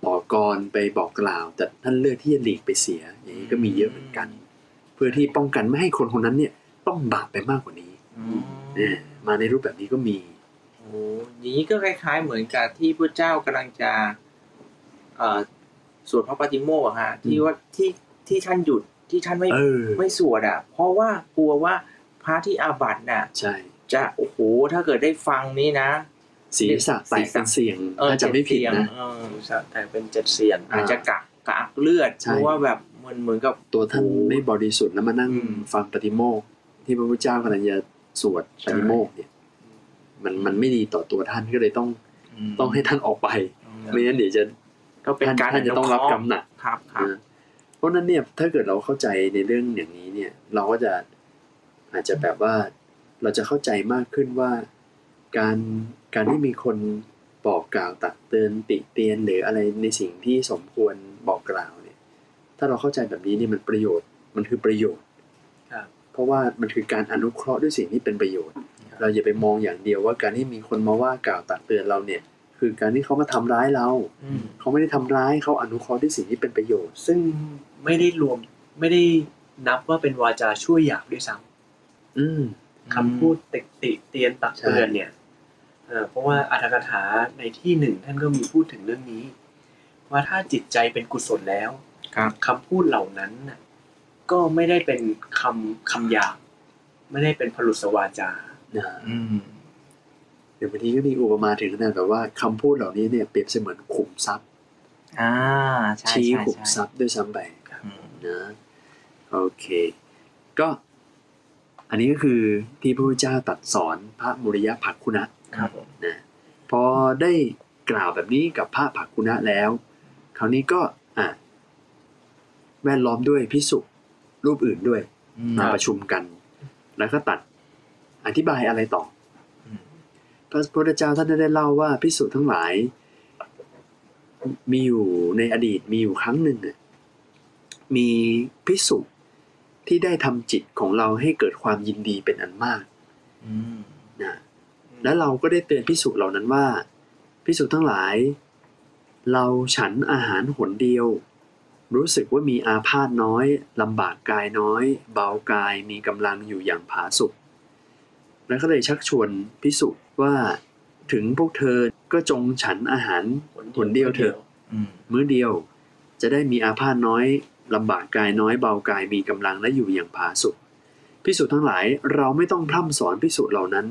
ต่อกรไปบอกกล่าว แต่ท่านเลือกที่จะหลีกไปเสียอย่างนี้ก็มีเยอะเหมือนกันเพื่อที่ป้องกันไม่ให้คนคนนั้นเนี่ยต้องบาปไปมากกว่านี้อืมเนี่ยมาในรูปแบบนี้ก็มีโอ้อย่างนี้ก็คล้าย ๆ เหมือนกับที่พระเจ้ากำลังจะเอ่อสวดพระปฏิโมกข์อะฮะที่ว่าที่ที่ท่านหยุดที่ท่านไม่เออไม่สวดอะ เพราะว่ากลัวว่าพระที่อาบัติน่ะใช่จะโอ้โหถ้าเกิดได้ฟังนี้นะศีรษะแตกเป็นเสียงเออถ้าจะไม่ผิดเจ็เสียงนะเออแต่เป็นเจ็ดเสียนอาจจะกักกักเลือดใช่เพราะว่าแบบเห มือนเหมือนกับตัวท่านไม่บริสุทธิ์แล้วมานั่งอืมฟังปฏิโมกข์ที่พระพุทธเจ้ากำลังจะสวดปฏิโมกข์เนี่ย มันมันไม่ดีต่อตัวท่านก็เลยต้องต้องให้ท่านออกไป ไม่งั้นเดี๋ยวจะก็เป็นท่านการท่านจะต้องรับกรรมหนักครับครับนะเพราะฉะนั้นเนี่ยถ้าเกิดเราเข้าใจในเรื่องอย่างนี้เนี่ย เราก็จะอาจจะแบบว่าเราจะเข้าใจมากขึ้นว่าการการที่มีคนบอกกล่าวตักเตือนติเตียนหรืออะไรในสิ่งที่สมควรบอกกล่าวเนี่ย ถ้าเราเข้าใจแบบนี้เนี่ยมันประโยชน์ มันคือประโยชน์ครับเพราะว่ามันคือการอนุเคราะห์ด้วยสิ่งที่เป็นประโยชน์ เราอย่าไปมองอย่างเดียวว่าการที่มีคนมาว่ากล่าวตักเตือนเราเนี่ย คือการที่เขามาทำร้ายเราอืมเขาไม่ได้ทำร้ายเขาอนุเคราะห์ด้วยสิ่งที่เป็นประโยชน์ ซึ่งไม่ได้รวมไม่ได้นับว่าเป็นวาจาช่วยหยาบด้วยซ้ำอืมคำพูดติติเตียนตักเตือนเนี่ยเอ่อเพราะว่าอัตถกถาในที่หนึ่งท่านก็มีพูดถึงเรื่องนี้ ว่าถ้าจิตใจเป็นกุศลแล้ว ครับคำพูดเหล่านั้นน่ะก็ไม่ได้เป็นคำคำหยาบไม่ได้เป็นพลุสวาจานะอืมเดี๋ยวบางทีก็มีอุปมาถึงขนาดแบบว่าคำพูดเหล่านี้เนี่ยเปรียบเสมือนขุมทรัพย์อ่าใช่ชี้ใช่ขุมทใช่รัพย์ด้วยซ้ำไปอืมนะโอเค ก็ อันนี้ก็คือที่พระพุทธเจ้าตรัดสอนพระมุริยะภักคุณะครับผมนะพอได้กล่าวแบบนี้กับพระภักคุณะแล้ว คราวนี้ก็อะ แวดล้อมด้วยพิสุรูปอื่นด้วยอืมมาประชุมกัน แล้วก็ตัดอธิบายอะไรต่ออืมพระพุทธเจ้าท่านได้เล่าว่าพิสุทั้งหลาย มีอยู่ในอดีตมีอยู่ครั้งหนึ่งน่ะมีพิสุที่ได้ทำจิตของเราให้เกิดความยินดีเป็นอันมากอืมนะและเราก็ได้เตือนพิสุเหล่านั้นว่าพิสุทั้งหลาย เราฉันอาหารหนเดียว รู้สึกว่ามีอาพาธน้อยลำบากกายน้อย เบากายมีกำลังอยู่อย่างผาสุกแล้วก็เลยชักชวนพิสุว่าถึงพวกเธอก็จงฉันอาหารหนเดียวเถอะอืมมื้อเดียว จะได้มีอาพาธน้อยลำบากกายน้อยเบากายมีกำลังและอยู่อย่างผาสุกพิสุทั้งหลายเราไม่ต้องพร่ำสอนพิสุเหล่านั้น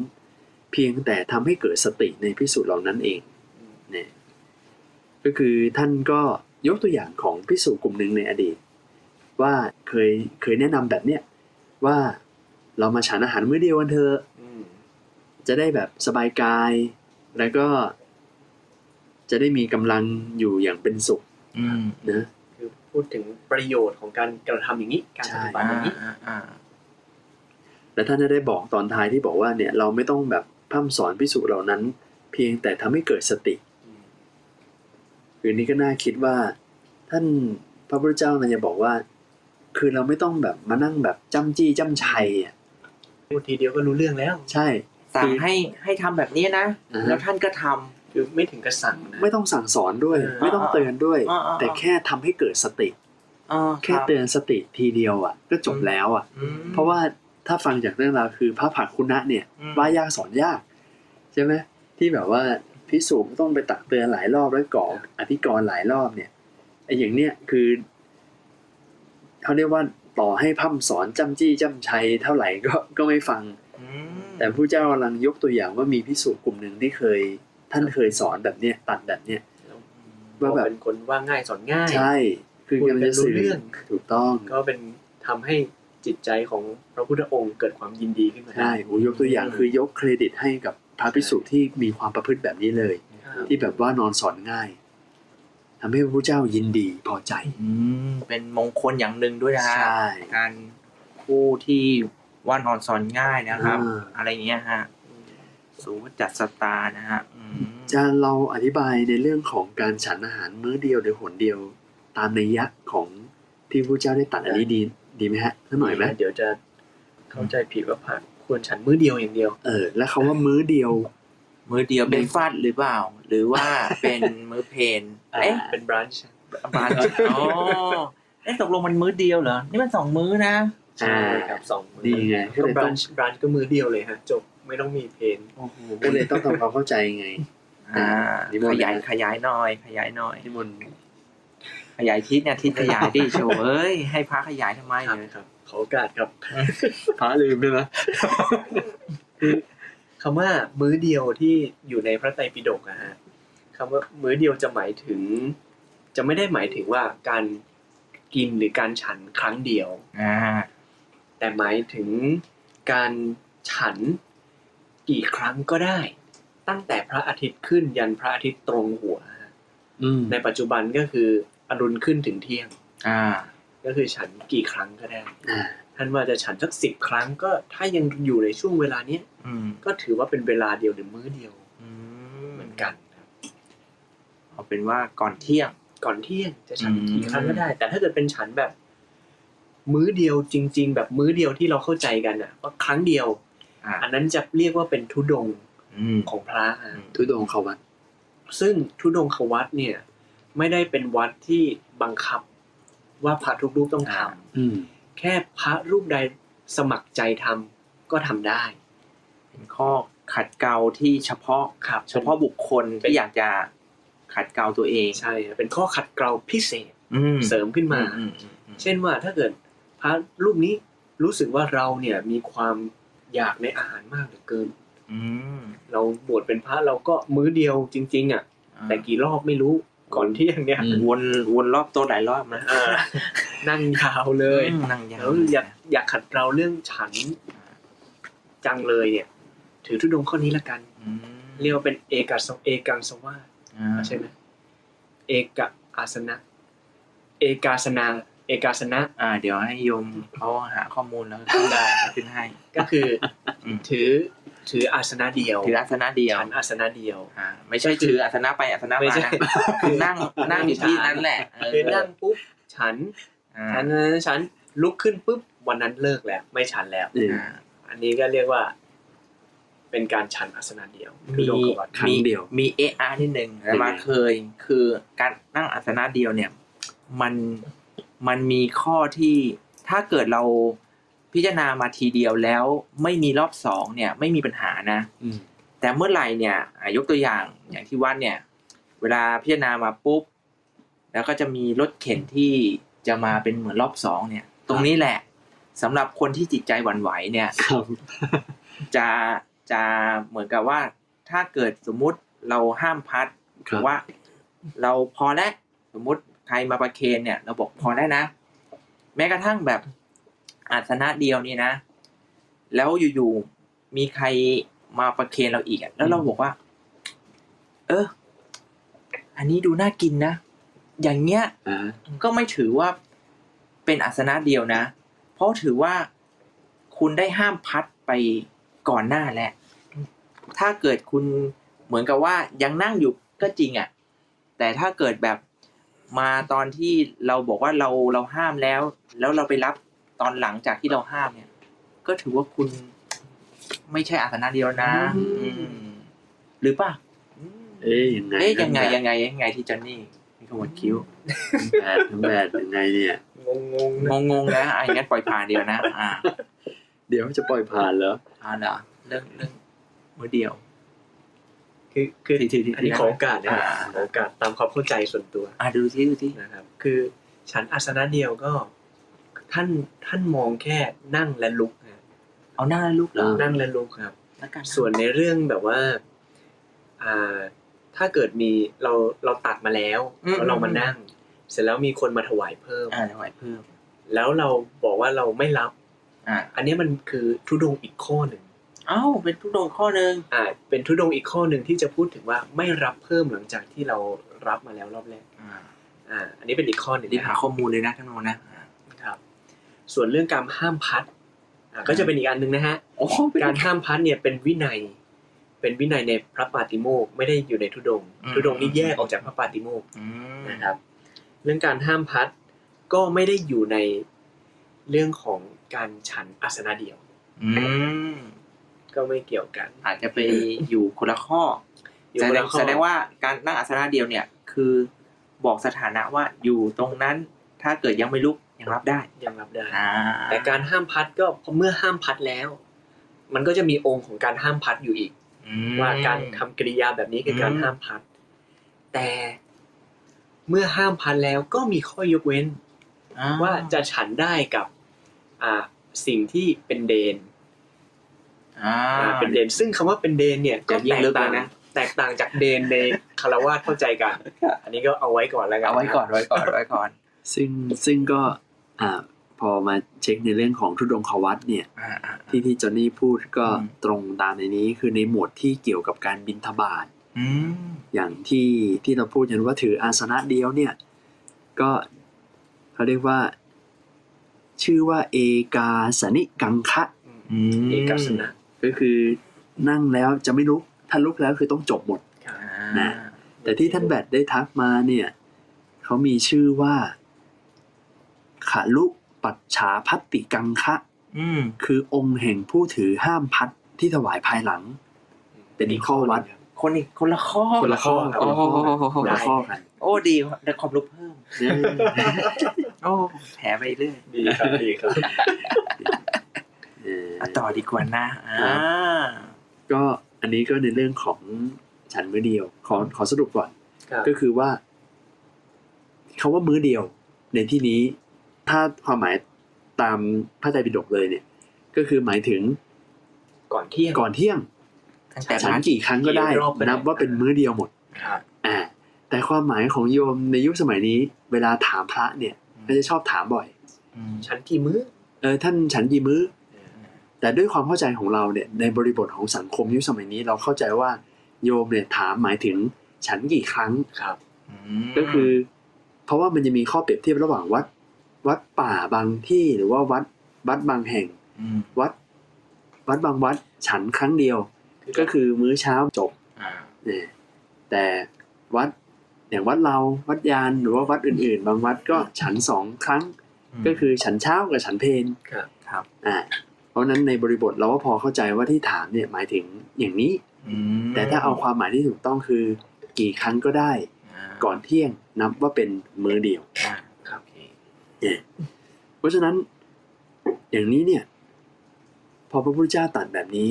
เพียงแต่ทำให้เกิดสติในพิสุเหล่านั้นเองเนี่ยก็คือท่านก็ ยกตัวอย่างของพิสุกลุ่มหนึ่งในอดีต ว่าเคยเคยแนะนำแบบเนี้ยว่าเรามาฉันอาหารมื้อเดียวกันเถอะอืมจะได้แบบสบายกาย แล้วก็จะได้มีกำลังอยู่อย่างเป็นสุขอืมนะคือพูดถึงประโยชน์ของการกระทำอย่างนี้ การปฏิบัติอ่าอย่างนี้อ่าอ่าและท่านได้บอกตอนท้ายที่บอกว่าเนี่ยเราไม่ต้องแบบพร่ำสอนพิสูจเหล่านั้น เพียงแต่ทำให้เกิดสติ อืมคือนี้ก็น่าคิดว่า ท่านพระพุทธเจ้าเนี่ยจะบอกว่า คือเราไม่ต้องแบบมานั่งแบบจ้ำจี้จ้ำชัยอะพูดทีเดียวก็รู้เรื่องแล้ว ใช่ สั่คืงอให้ให้ทำแบบนี้นะอ่าฮะแล้วท่านก็ทำคือไม่ถึงกระสั่งนะไม่ต้องสั่งสอนด้วยเออไม่ต้องเตือนด้วยอ่าอ่าแต่แค่ทำให้เกิดสติอ่าแค่รับเตือนสติทีเดียวอะ ก็จบแล้วอะอืมเพราะว่าถ้าฟังจากเรื่องราวคือพระผักคุณะเนี่ยอืมว่ายากสอนยาก ใช่ไหมที่แบบว่า พิสูจน์ต้องไปตักเตือนหลายรอบแล้วก่ออธิกรณ์หลายรอบเนี่ยไอ้อย่างเนี้ยคือเขาเรียกว่าต่อให้พร่ำสอนจำจี้จำชัยเท่าไหร่ก็ก็ไม่ฟังอืมแต่ผู้เจ้ากำลังยกตัวอย่างว่ามีพิสูจน์กลุ่มหนึ่งที่เคย ท่านเคยสอนแบบเนี้ยตัดแบบเนี้ยว่าแบบเป็นคนว่าง่ายสอนง่าย ใช่ คือกำลังจะสื่คุยกันรู้เรื่องถูกต้อง ก็เป็นทำให้จิตใจของพระพุทธองค์เกิดความยินดีขึ้นมาใช่โอ้ยกตัวอย่างคือยกเครดิตให้กับ พระพิสุที่มีความประพฤติแบบนี้เลยครับที่แบบว่านอนสอนง่ายทำให้พระพุทธเจ้ายินดีพอใจ อืมเป็นมงคลอย่างหนึ่งด้วยนะฮะใช่การคู่ที่ว่านอนสอนง่ายนะครับอ่าอะไรเงี้ยฮะสูวจัดสตาร์นะฮะอืมอาจารย์เราอธิบายในเรื่องของการฉันอาหารมื้อเดียวหรือหนเดียว ตามในยยะของที่พระเจ้าได้ตัดอันนี้ดีดีไหมฮะสักหน่อยไหมเดี๋ยวจะเข้าใจผิดว่าผ่าน ควรฉันมื้อเดียวอย่างเดียว เออ แล้วคาว่ามื้อเดียว มือเดียวเป็นฟาดหรือเปล่า หรือว่าเป็นมือเพนเอ๊ะเป็นบรันช์บานอ๋อเอ๊ะตกลงมันมื้อเดียวเหรอ นี่มันสองมื้อนะใช่ครับสองมื้อดีไงก็ก็เลยบต้รัองนช์บรันช์ก็มื้อเดียวเลยฮะจบไม่ต้องมีเพนโอ้โหก็เลยต้องทำความเข้าใจไงอ่านิมนต์ขยายนะขยายหน่อย ขยายหน่อยที่มนต์ขยายทิศเนี่ยทิศขยายดิโชว์เอ้ยให้พระขยายทำไมครับเนี่ยครับ ขอโอกาสครับพระลืมด้วยนะคือคำว่ามื้อเดียวที่อยู่ในพระไตรปิฎกอะฮะคำว่ามื้อเดียวจะหมายถึง จะไม่ได้หมายถึงว่าการกินหรือการฉันครั้งเดียวอ่าแต่หมายถึงการฉันกี่ครั้งก็ได้ ตั้งแต่พระอาทิตย์ขึ้นยันพระอาทิตย์ตรงหัวฮะอืมในปัจจุบันก็คืออรุณขึ้นถึงเที่ยง อ่า ก็คือฉันกี่ครั้งก็ได้อ่าท่านว่าจะฉันสักสิบครั้งก็ถ้ายังอยู่ในช่วงเวลาเนี้ยอืมก็ถือว่าเป็นเวลาเดียวหรือมื้อเดียวอืเหมือนกันครับเอาเป็นว่าก่อนเที่ยง ก่อนเที่ยงจะฉันอืมกี่ครั้งก็ได้ แต่ถ้าเกิดเป็นฉันแบบ มื้อเดียวจริง ๆ แบบมื้อเดียวที่เราเข้าใจกันอะว่าครั้งเดียวอ่าอันนั้นจะเรียกว่าเป็นทุดงค์อืมของพระอะทุดงเขาวัด ซึ่งทุดงควัดเนี่ย ไม่ได้เป็นวัดที่บังคับ ว่าพระทุกรูปต้องทำอืมแค่พระรูปใดสมัครใจทำก็ทำได้ เป็นข้อขัดเกลาที่เฉพาะครับเฉพาะบุคคลที่อยากจะขัดเกลาตัวเองใช่ครับเป็นข้อขัดเกลาพิเศษอืมเสริมขึ้นมาอือืมอืมเช่นว่าถ้าเกิดพระรูปนี้รู้สึกว่าเราเนี่ยมีความอยากในอาหารมากเหลือเกินอืมเราบวชเป็นพระเราก็มื้อเดียวจริง ๆ อะ แต่กี่รอบไม่รู้ ก่อนเที่ยงเนี่ยวนวนรอบโต๊ะหลายรอบนะอ่านั่งยาวเลยอืมนั่งยาวแล้วอยากอยากขัดเราเรื่องฉันจังเลยเนี่ย ถือทุดงค์ข้อนี้ละกันอืมเรียกว่าเป็นเอกสเอกังสวาสอ่าใช่ไหมเอกอาสนะ เอกาสนา เอกาสนะ อ่า เดี๋ยวให้โยมเขาหาข้อมูลแล้วขึ้นได้ขึ้นให้ ก็คืออมถือ ถืออาสนะเดียวถืออาสนะเดียวฉันอาสนะเดียวอ่าไม่ใช่ถืออาสนะไปอาสนะไม่มาใช่นะคือนั่งนั่งอยู่ที่นั้นแหละเออคือนั่งปุ๊บฉันอ่าฉันฉันลุกขึ้นปุ๊บวันนั้นเลิกแล้ว ไม่ฉันแล้วเอออ่าอันนี้ก็เรียกว่า เป็นการฉันอาสนะเดียวคือมีโลกวัฏครั้งเดียว มีเออาร์นิดหนึ่งเป็นไงมาเคย คือการนั่งอาสนะเดียวเนี่ย มันมันมีข้อที่ถ้าเกิดเรา พิจารณามาทีเดียวแล้วไม่มีรอบสองเนี่ยไม่มีปัญหานะอืมแต่เมื่อไหร่เนี่ยอะยกตัวอย่างอย่างที่วัดเนี่ย เวลาพิจารณามาปุ๊บ แล้วก็จะมีรถเข็นที่จะมาเป็นเหมือนรอบสองเนี่ย ตรงนี้แหละสำหรับคนที่จิตใจหวั่นไหวเนี่ยครับจะจะเหมือนกับว่าถ้าเกิดสมมุติเราห้ามพัดครับว่า เราพอแล้วสมมุติใครมาประเคนเนี่ย เราบอกพอแล้วนะแม้กระทั่งแบบ อาสนะเดียวนี่นะ แล้วอยู่ๆมีใครมาประเคนเราอีกอะแล้วเราบอกว่า เออ อันนี้ดูน่ากินนะอย่างเงี้ยอ่าก็ไม่ถือว่าเป็นอาสนะเดียวนะ เพราะถือว่าคุณได้ห้ามพัดไปก่อนหน้าแล้วถ้าเกิดคุณเหมือนกับว่ายังนั่งอยู่ก็จริงอะ่ะ แต่ถ้าเกิดแบบมาตอนที่เราบอกว่าเราเราห้ามแล้ว แล้วเราไปรับ ตอนหลังจากที่เราห้ามเนี่ย ก็ถือว่าคุณไม่ใช่อาสนะเดียวนะอืมอืมหรือเปล่าเอ๊ยยังไงเอ๊ยยังไงยังไงยังไงที่จอนนี่มีขมวดคิ้วแบดแบดยังไงเนี่ยงงงๆนะงงๆนะอะงั้นปล่อยผ่านเดียวนะอ่า เดี๋ยวจะปล่อยผ่านเหรออ่าเหรอเรื่องเรื่องมือเดียวคือคือทีทีทีอันนี้ขอโอกาสนะอ่าขอโอกาสตามความเข้าใจส่วนตัว อ่าดูซิดูซินะครับ คือฉันอาสนะเดียวก็ ท่านท่านมองแค่นั่งและลุกนะเอาหน้าลูกเหรออ่านั่งและลุกครับและการส่วนในเรื่องแบบว่าอ่าถ้าเกิดมีเราเราตัดมาแล้วอืมแล้วเรามานั่ง เสร็จแล้วมีคนมาถวายเพิ่มอ่าถวายเพิ่ม แล้วเราบอกว่าเราไม่รับอ่าอันนี้มันคือทุดงค์อีกข้อหนึ่งเอ้าเป็นทุกโดงค์ข้อหนึ่งอ่า เป็นทุดงค์อีกข้อหนึ่งที่จะพูดถึงว่าไม่รับเพิ่มหลังจากที่เรารับมาแล้วรอบแรกอ่าอ่าอันนี้เป็นอีกข้อหนึ่งรีบนะคหารับข้อมูลเลยนะท่านโมนะอ่าครับ ส่วนเรื่องการห้ามพัดอ่าก็จะเป็นอีกอันหนึ่งนะฮะโอ้เป็นการห้ามพัดเนี่ยเป็นวินัย เป็นวินัยในพระปาติโมกข์ไม่ได้อยู่ในทุดงค์ทุดงค์นี่แยกออกจากพระปาติโมกข์อืมนะครับ เรื่องการห้ามพัดก็ไม่ได้อยู่ในเรื่องของการฉันอาสนะเดียวอืมก็ไม่เกี่ยวกัน อาจจะไปอยู่คนละข้ออยู่แสคนดละงข้อแสดงว่าการนั่งอาสนะเดียวเนี่ย คือบอกสถานะว่าอยู่ตรงนั้นถ้าเกิดยังไม่ลุก ยังรับได้ยังรับได้อ่าแต่การห้ามพัดก็พอเมื่อห้ามพัดแล้ว มันก็จะมีองค์ของการห้ามพัดอยู่อีกอืมว่าการทำกริยาแบบนี้คือการอืมห้ามพัด แต่เมื่อห้ามพัดแล้วก็มีข้อยกเว้นอ่ว่าจะฉันได้กับอ่าสิ่งที่เป็นเดนอ่าอ่าเป็นเดน ซึ่งคำว่าเป็นเดนเนี่ยก็จะยิ่แตงกลึกต่างเลยนะแตกต่างจากเดนในคารวาสเข้าใจกัน อันนี้ก็เอาไว้ก่อนแล้วกันเอาไว้ก่อนไว้ก่อนไว้ก่อน ซึ่งซึ่งก็ อ่าพอมาเช็คในเรื่องของทุดงควัตเนี่ยอ่าอ่าที่ที่จอห์นนี่พูดก็อืมตรงตามในนี้คือในหมวดที่เกี่ยวกับการบินทบาทอืมอย่างที่ที่เราพูดกันว่าถืออาสนะเดียวเนี่ย ก็เขาเรียกว่า ชื่อว่า เอกาสนิกังคะอืมเอกสนะก็คือนั่งแล้วจะไม่ลุกถ้าลุกแล้วคือต้องจบหมดครับนะแต่ที่ท่านแบดได้ทักมาเนี่ยเขามีชื่อว่า ขาลุปัจฉาพัตติกังคะอืมคือองค์แห่งผู้ถือห้ามพัดที่ถวายภายหลัง เป็นอีกข้อวัด คนอีกคนละข้อคนละข้อครับโอ้โหคนละข้อกันโอ้ดีได้ความรู้เพิ่มเนี่ยโอ้แผลไปเรื่อยดีครับดีครับเอออะต่อดีกว่านะอ่าก็อันนี้ก็ในเรื่องของฉันมื้อเดียว ขอขอสรุปก่อนครับก็คือว่าคาว่ามื้อเดียว ในที่นี้ ถ้าความหมายตามพระไตรปิฎกเลยเนี่ย ก็คือหมายถึงก่อนเที่ยงก่อนเที่ยงตั้งแต่ฉันนั้นกี่ครั้งก็ได้กี่รอบก็ได้ นับว่าเป็นมื้อเดียวหมดครับอ่า แต่ความหมายของโยมในยุคสมัยนี้ เวลาถามพระเนี่ยก็จะชอบถามบ่อยอืมฉันกี่มื้อ เออท่านฉันกี่มื้อ แต่ด้วยความเข้าใจของเราเนี่ย ในบริบทของสังคมยุคสมัยนี้เราเข้าใจว่าโยมเนี่ยถามหมายถึงฉันกี่ครั้งครับมก็คือ เพราะว่ามันจะมีข้อเปรียบเทียบระหว่างวัด วัดป่าบางที่หรือว่าวัดวัดบางแห่งมวัด วัดบางวัดฉันครั้งเดียว ก็คือมื้อเช้าจบอ่าเนี่ยแต่วัดอย่างวัดเราวัดยานหรือว่าวัดอื่น ๆ บางวัดก็ฉันสองครั้ง ก็คือฉันเช้ากับฉันเพลครับครับอ่าเพราะฉะนั้นในบริบทเราก็พอเข้าใจว่าที่ถามเนี่ยหมายถึงอย่างนี้อืมแต่ถ้าเอาความหมายที่ถูกต้องคือ กี่ครั้งก็ได้าก่อนเที่ยงนับว่าเป็นมื้อเดียว อ่าครับโอเคเพราะฉะนั้นอย่างนี้เนี่ย พอพระพุทธเจ้าตรัดแบบนี้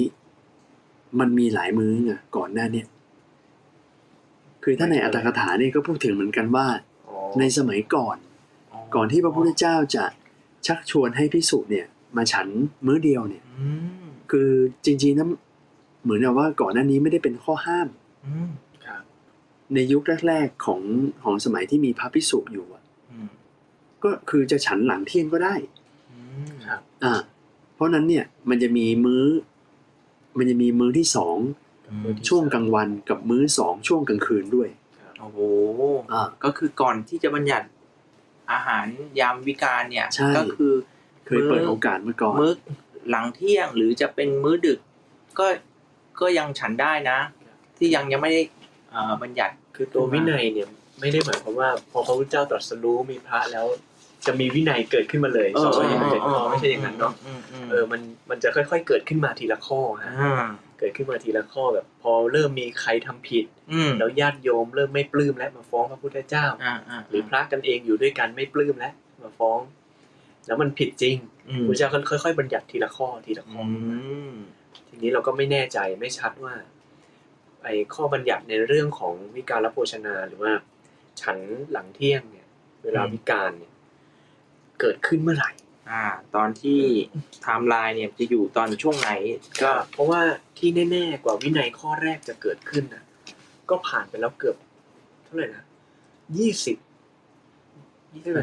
มันมีหลายมื้อไงก่อนหน้าเนี่ยคือถ้าในอัตถกถาเนี่ยก็พูดถึงเหมือนกันว่าอ๋อในสมัยก่อน ก่อนที่พระพุทธเจ้าจะชักชวนให้พิสุเนี่ย มาฉันมื้อเดียวเนี่ยอืมคือจริงๆนั้นเหมือนกับว่าก่อนหน้านี้ไม่ได้เป็นข้อห้ามอืมครับในยุคแรกๆของของสมัยที่มีพระพิสุอยู่อะอืม ก็คือจะฉันหลังเที่ยงก็ได้อืมครับอ่าเพราะฉะนั้นเนี่ยมันจะมีมื้อ มันจะมีมื้อที่สองอืมช่วงกลางวันกับมื้อสองช่วงกลางคืนด้วยโอ้โหอ่าก็คือก่อนที่จะบัญญัติอาหารยามวิกาลเนี่ยใช่ก็คือเคยเปิดโอกาสมาก่อนมื้อหลังเที่ยงหรือจะเป็นมื้อดึก ก็ก็ยังฉันได้นะ ที่ยังยังไม่ได้เอ่อบัญญัติคือตัววินัยเนี่ย ไม่ได้หมายความว่าพอพระพุทธเจ้าตรัสรู้มีพระแล้ว จะมีวินัยเกิดขึ้นมาเลยสองร้อยยี่สิบเจ็ดข้อไม่ใช่อย่างนั้นเนาะอืมอืมเออมันมันจะค่อย ๆ เกิดขึ้นมาทีละข้อฮะอ่าเกิดขึ้นมาทีละข้อแบบ พอเริ่มมีใครทำผิดอืมแล้วญาติโยมเริ่มไม่ปลื้มแล้วมาฟ้องพระพุทธเจ้าอ่าอ่าหรือพระกันเองอยู่ด้วยกันไม่ปลื้มแล้วมาฟ้อง แล้วมันผิดจริงอืมพระเจ้าค่อยๆบัญญัติทีละข้อทีละข้ออือมทีนี้เราก็ไม่แน่ใจไม่ชัดว่า ไอ้ข้อบัญญัติในเรื่องของวิการรับโภชนาหรือว่า ฉันหลังเที่ยงเนี่ย เวลาวิกาลเนี่ย เกิดขึ้นเมื่อไหร่ อ่า ตอนที่ไทม์ไลน์เนี่ยจะอยู่ตอนช่วงไหนก็ก็เพราะว่าที่แน่ๆกว่าวินัยข้อแรกจะเกิดขึ้นนะก็ผ่านไปแล้วเกือบ เท่าไหร่นะยี่สิบยี่สิบ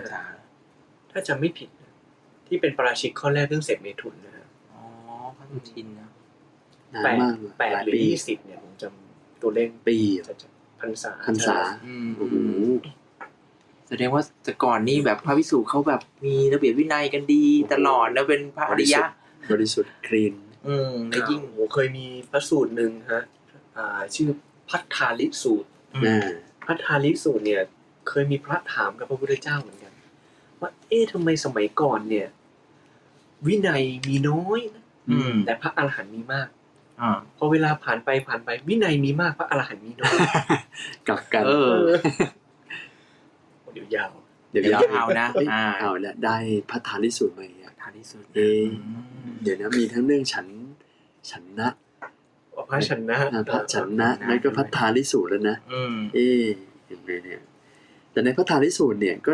ถ้าจำไม่ผิดนะที่เป็นปาราชิกข้อแรกเรื่องเสพเมถุนนะฮะอ๋อพระสุทินนะนานแปดมากเลยแปดหลายหรือปียี่สิบเนี่ยผมจำตัวเลขปีจะจะพรรษาพรรษา อืมโอ้โห แสดงว่าแต่ก่อนนี่แบบพระวิสุเขาแบบมีระเบียบวินัยกันดีตลอดแล้วเป็นพระอริยะบริสุทธิ์คลีน อืมและยิ่งโอ้โหเคยมีพระสูตรหนึ่งฮะอ่า ชื่อพัทธาลิสูตรอืมอ่าพัทธาลิสูตรเนี่ย เคยมีพระถามกับพระพุทธเจ้าเหมือนกัน ว่า เอ๊ะทำไมสมัยก่อนเนี่ย วินัยมีน้อยนะอืมแต่พระอรหันต์มีมากอ่าพอเวลาผ่านไปผ่านไป วินัยมีมากพระอรหันต์มีน้อยกลับกันเออเดี๋ ยวยาวเดี๋ยวเดี๋ยยาวยาวนะเอ้ยอ่าเอาละได้พัฒาลิสูตรมาอีกอะทานที่สุดเอ๊ะอืมเดี๋ยวนะมีทั้งเรื่องฉันฉันนะพระฉันนะอ่าพระฉันนะนั่นก็พัฒาลิสูตรแล้วนะอืมเอ๊ะเห็นไหมเนี่ย แต่ในพระธาลิสูตรเนี่ยก็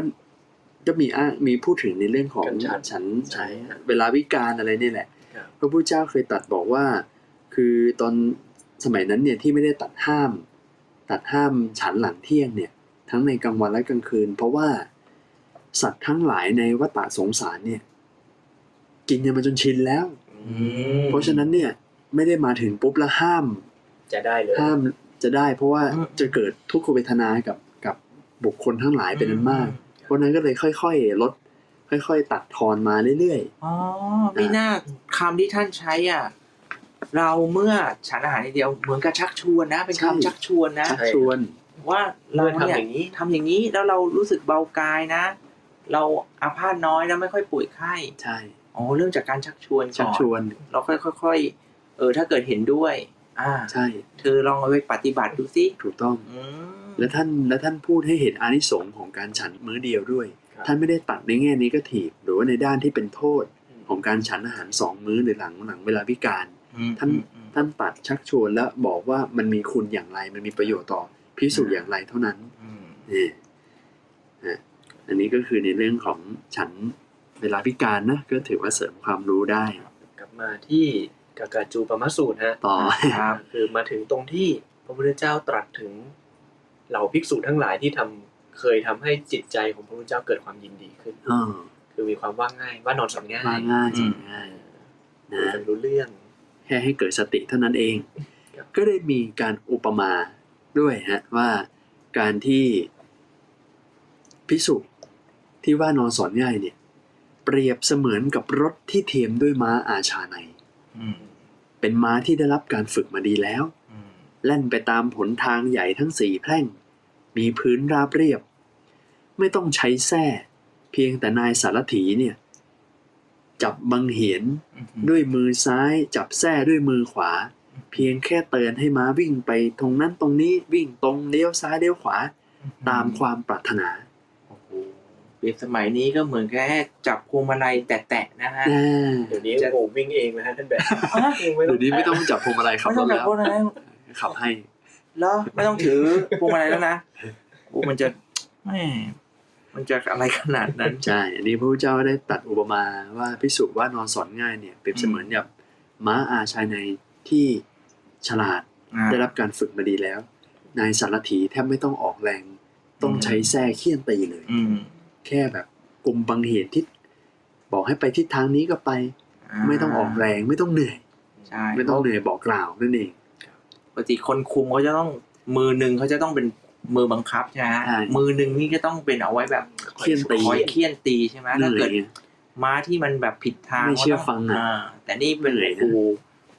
ก็มีอ้างมีพูดถึงในเรื่องของกันฉันฉันใช่ฉันฮะเวลาวิการอะไรนี่แหละครับพระพุทธเจ้าเคยตรัดบอกว่า คือตอนสมัยนั้นเนี่ยที่ไม่ได้ตัดห้าม ตัดห้ามฉันหลังเที่ยงเนี่ย ทั้งในกลางวันและกลางคืน เพราะว่าสัตว์ทั้งหลายในวัฏสงสารเนี่ย กินกันมาจนชินแล้วอืมเพราะฉะนั้นเนี่ย ไม่ได้มาถึงปุ๊บแล้วห้าม จะได้เลยห้ามจะได้ เพราะว่าอืมจะเกิดทุกขเวทนากับกับบุคคลทั้งหลายเป็นอันมาก เพราะฉะนั้นก็เลยค่อย ๆ ลด ค่อย ๆ ตัดทอนมาเรื่อยอ๋อไม่น่าคำที่ท่านใช้อะเราเมื่อฉันอาหารทีเดียวเหมือนกับชักชวนนะ เป็นคำชักชวนนะๆชักชวน ว่าเราเมื่อเนี่ยทำอย่างนี้ทำอย่างนี้แล้วเรารู้สึกเบากายนะ เราอาพาธน้อยแล้วไม่ค่อยป่วยไข้ใช่อ๋อเริ่มจากการชักชวนชัก่กอนชวน เราค่อยๆเออ ถ้าเกิดเห็นด้วย อ่าใช่ เธอลองเอาไปปฏิบัติดูสิถูกต้องอืมและท่านและท่านพูดให้เห็นอานิสงส์ของการฉันมื้อเดียวด้วยครับท่านไม่ได้ตัดในแง่นี้ก็ถีบหรือว่าในด้านที่เป็นโทษของการฉันอาหารสองมื้อหรือหลังหลังเวลาพิการอืมท่านอืมท่านตัดชักชวนและบอกว่ามันมีคุณอย่างไรมันมีประโยชน์ต่อ พิสูจน์อย่างไรเท่านั้นอืมนี่นะอันนี้ก็คือในเรื่องของฉันเวลาพิการนะก็ถือว่าเสริมความรู้ได้ กลับมาที่กากาจูปมสูตรฮะต่อครับคือมาถึงตรงที่พระพุทธเจ้าตรัสถึงเหล่าภิกษุทั้งหลายที่ทำเคยทำให้จิตใจของพระพุทธเจ้าเกิดความยินดีขึ้นอ๋อคือมีความว่าง่ายว่านอนสอนง่ายว่าง่ายอืจริมงง่ายคุยนะกันรู้เรื่องแค่ให้เกิดสติเท่านั้นเองครับก็ได้มีการอุปมา ด้วยฮะว่าการที่พิสุที่ว่านอนสอนง่ายเนี่ย เปรียบเสมือนกับรถที่เทียมด้วยม้าอาชาในยอืมเป็นม้าที่ได้รับการฝึกมาดีแล้วอืมแล่นไปตามหนทางใหญ่ทั้งสี่แพร่ง มีพื้นราบเรียบ ไม่ต้องใช้แส้เพียงแต่นายสารถีเนี่ย จับบังเหียนอืมด้วยมือซ้าย จับแส้ด้วยมือขวา เพียงแค่เตือนให้ม้าวิ่งไปตรงนั้นตรงนี้วิ่งตรงเลี้ยวซ้ายเลี้ยวขวาตามความปรารถนาโอ้โหเปรียบสมัยนี้ก็เหมือนแค่จับพวงมาลัยแตะๆนะฮะอ่าเดี๋ยวนี้โอ้วิ่งเองนะฮะท่านแบบเดี๋ยวนี้ไม่ต้องจับพวงมาลัยขับไม่รต้อถงจับแล้วพวงมาลัยขับให้เหรอไม่ต้องถือพวงมาลัยแล้วนะโอ้มันจะแหม่มันจะอะไรขนาดนั้นใช่อันนี้พระพุทธเจ้าได้ตัดอุปมาว่าพิสุว่านอนสอนง่ายเนี่ยเปรียบเสมือนกับม้าอาชายใน ที่ฉลาดอ่าได้รับการฝึกมาดีแล้ว นายสารถีแทบไม่ต้องออกแรง ต้องใช้แส้เคี่ยนตีเลยอืมแค่แบบกลุ่มบังเหตุทิศบอกให้ไปทิศทางนี้ก็ไป ไม่ต้องออกแรงไม่ต้องเหนื่อยใช่ไม่ต้องเหนื่อยบอกกล่าวนั่นเองปกติคนคุมเขาจะต้องมือหนึ่งเขาจะต้องเป็นมือบังคับใช่ไหมฮะใช่มือหนึ่งนี่ก็ต้องเป็นเอาไว้แบบเคี่ยนตีคอยเคี่ยนตีใช่ไหมเหถ้านื่อเกิยดไงม้าที่มันแบบผิดทางไม่เชื่อก็ต้ฟังอะาแต่นี่เป็นเหนื่อยนะครู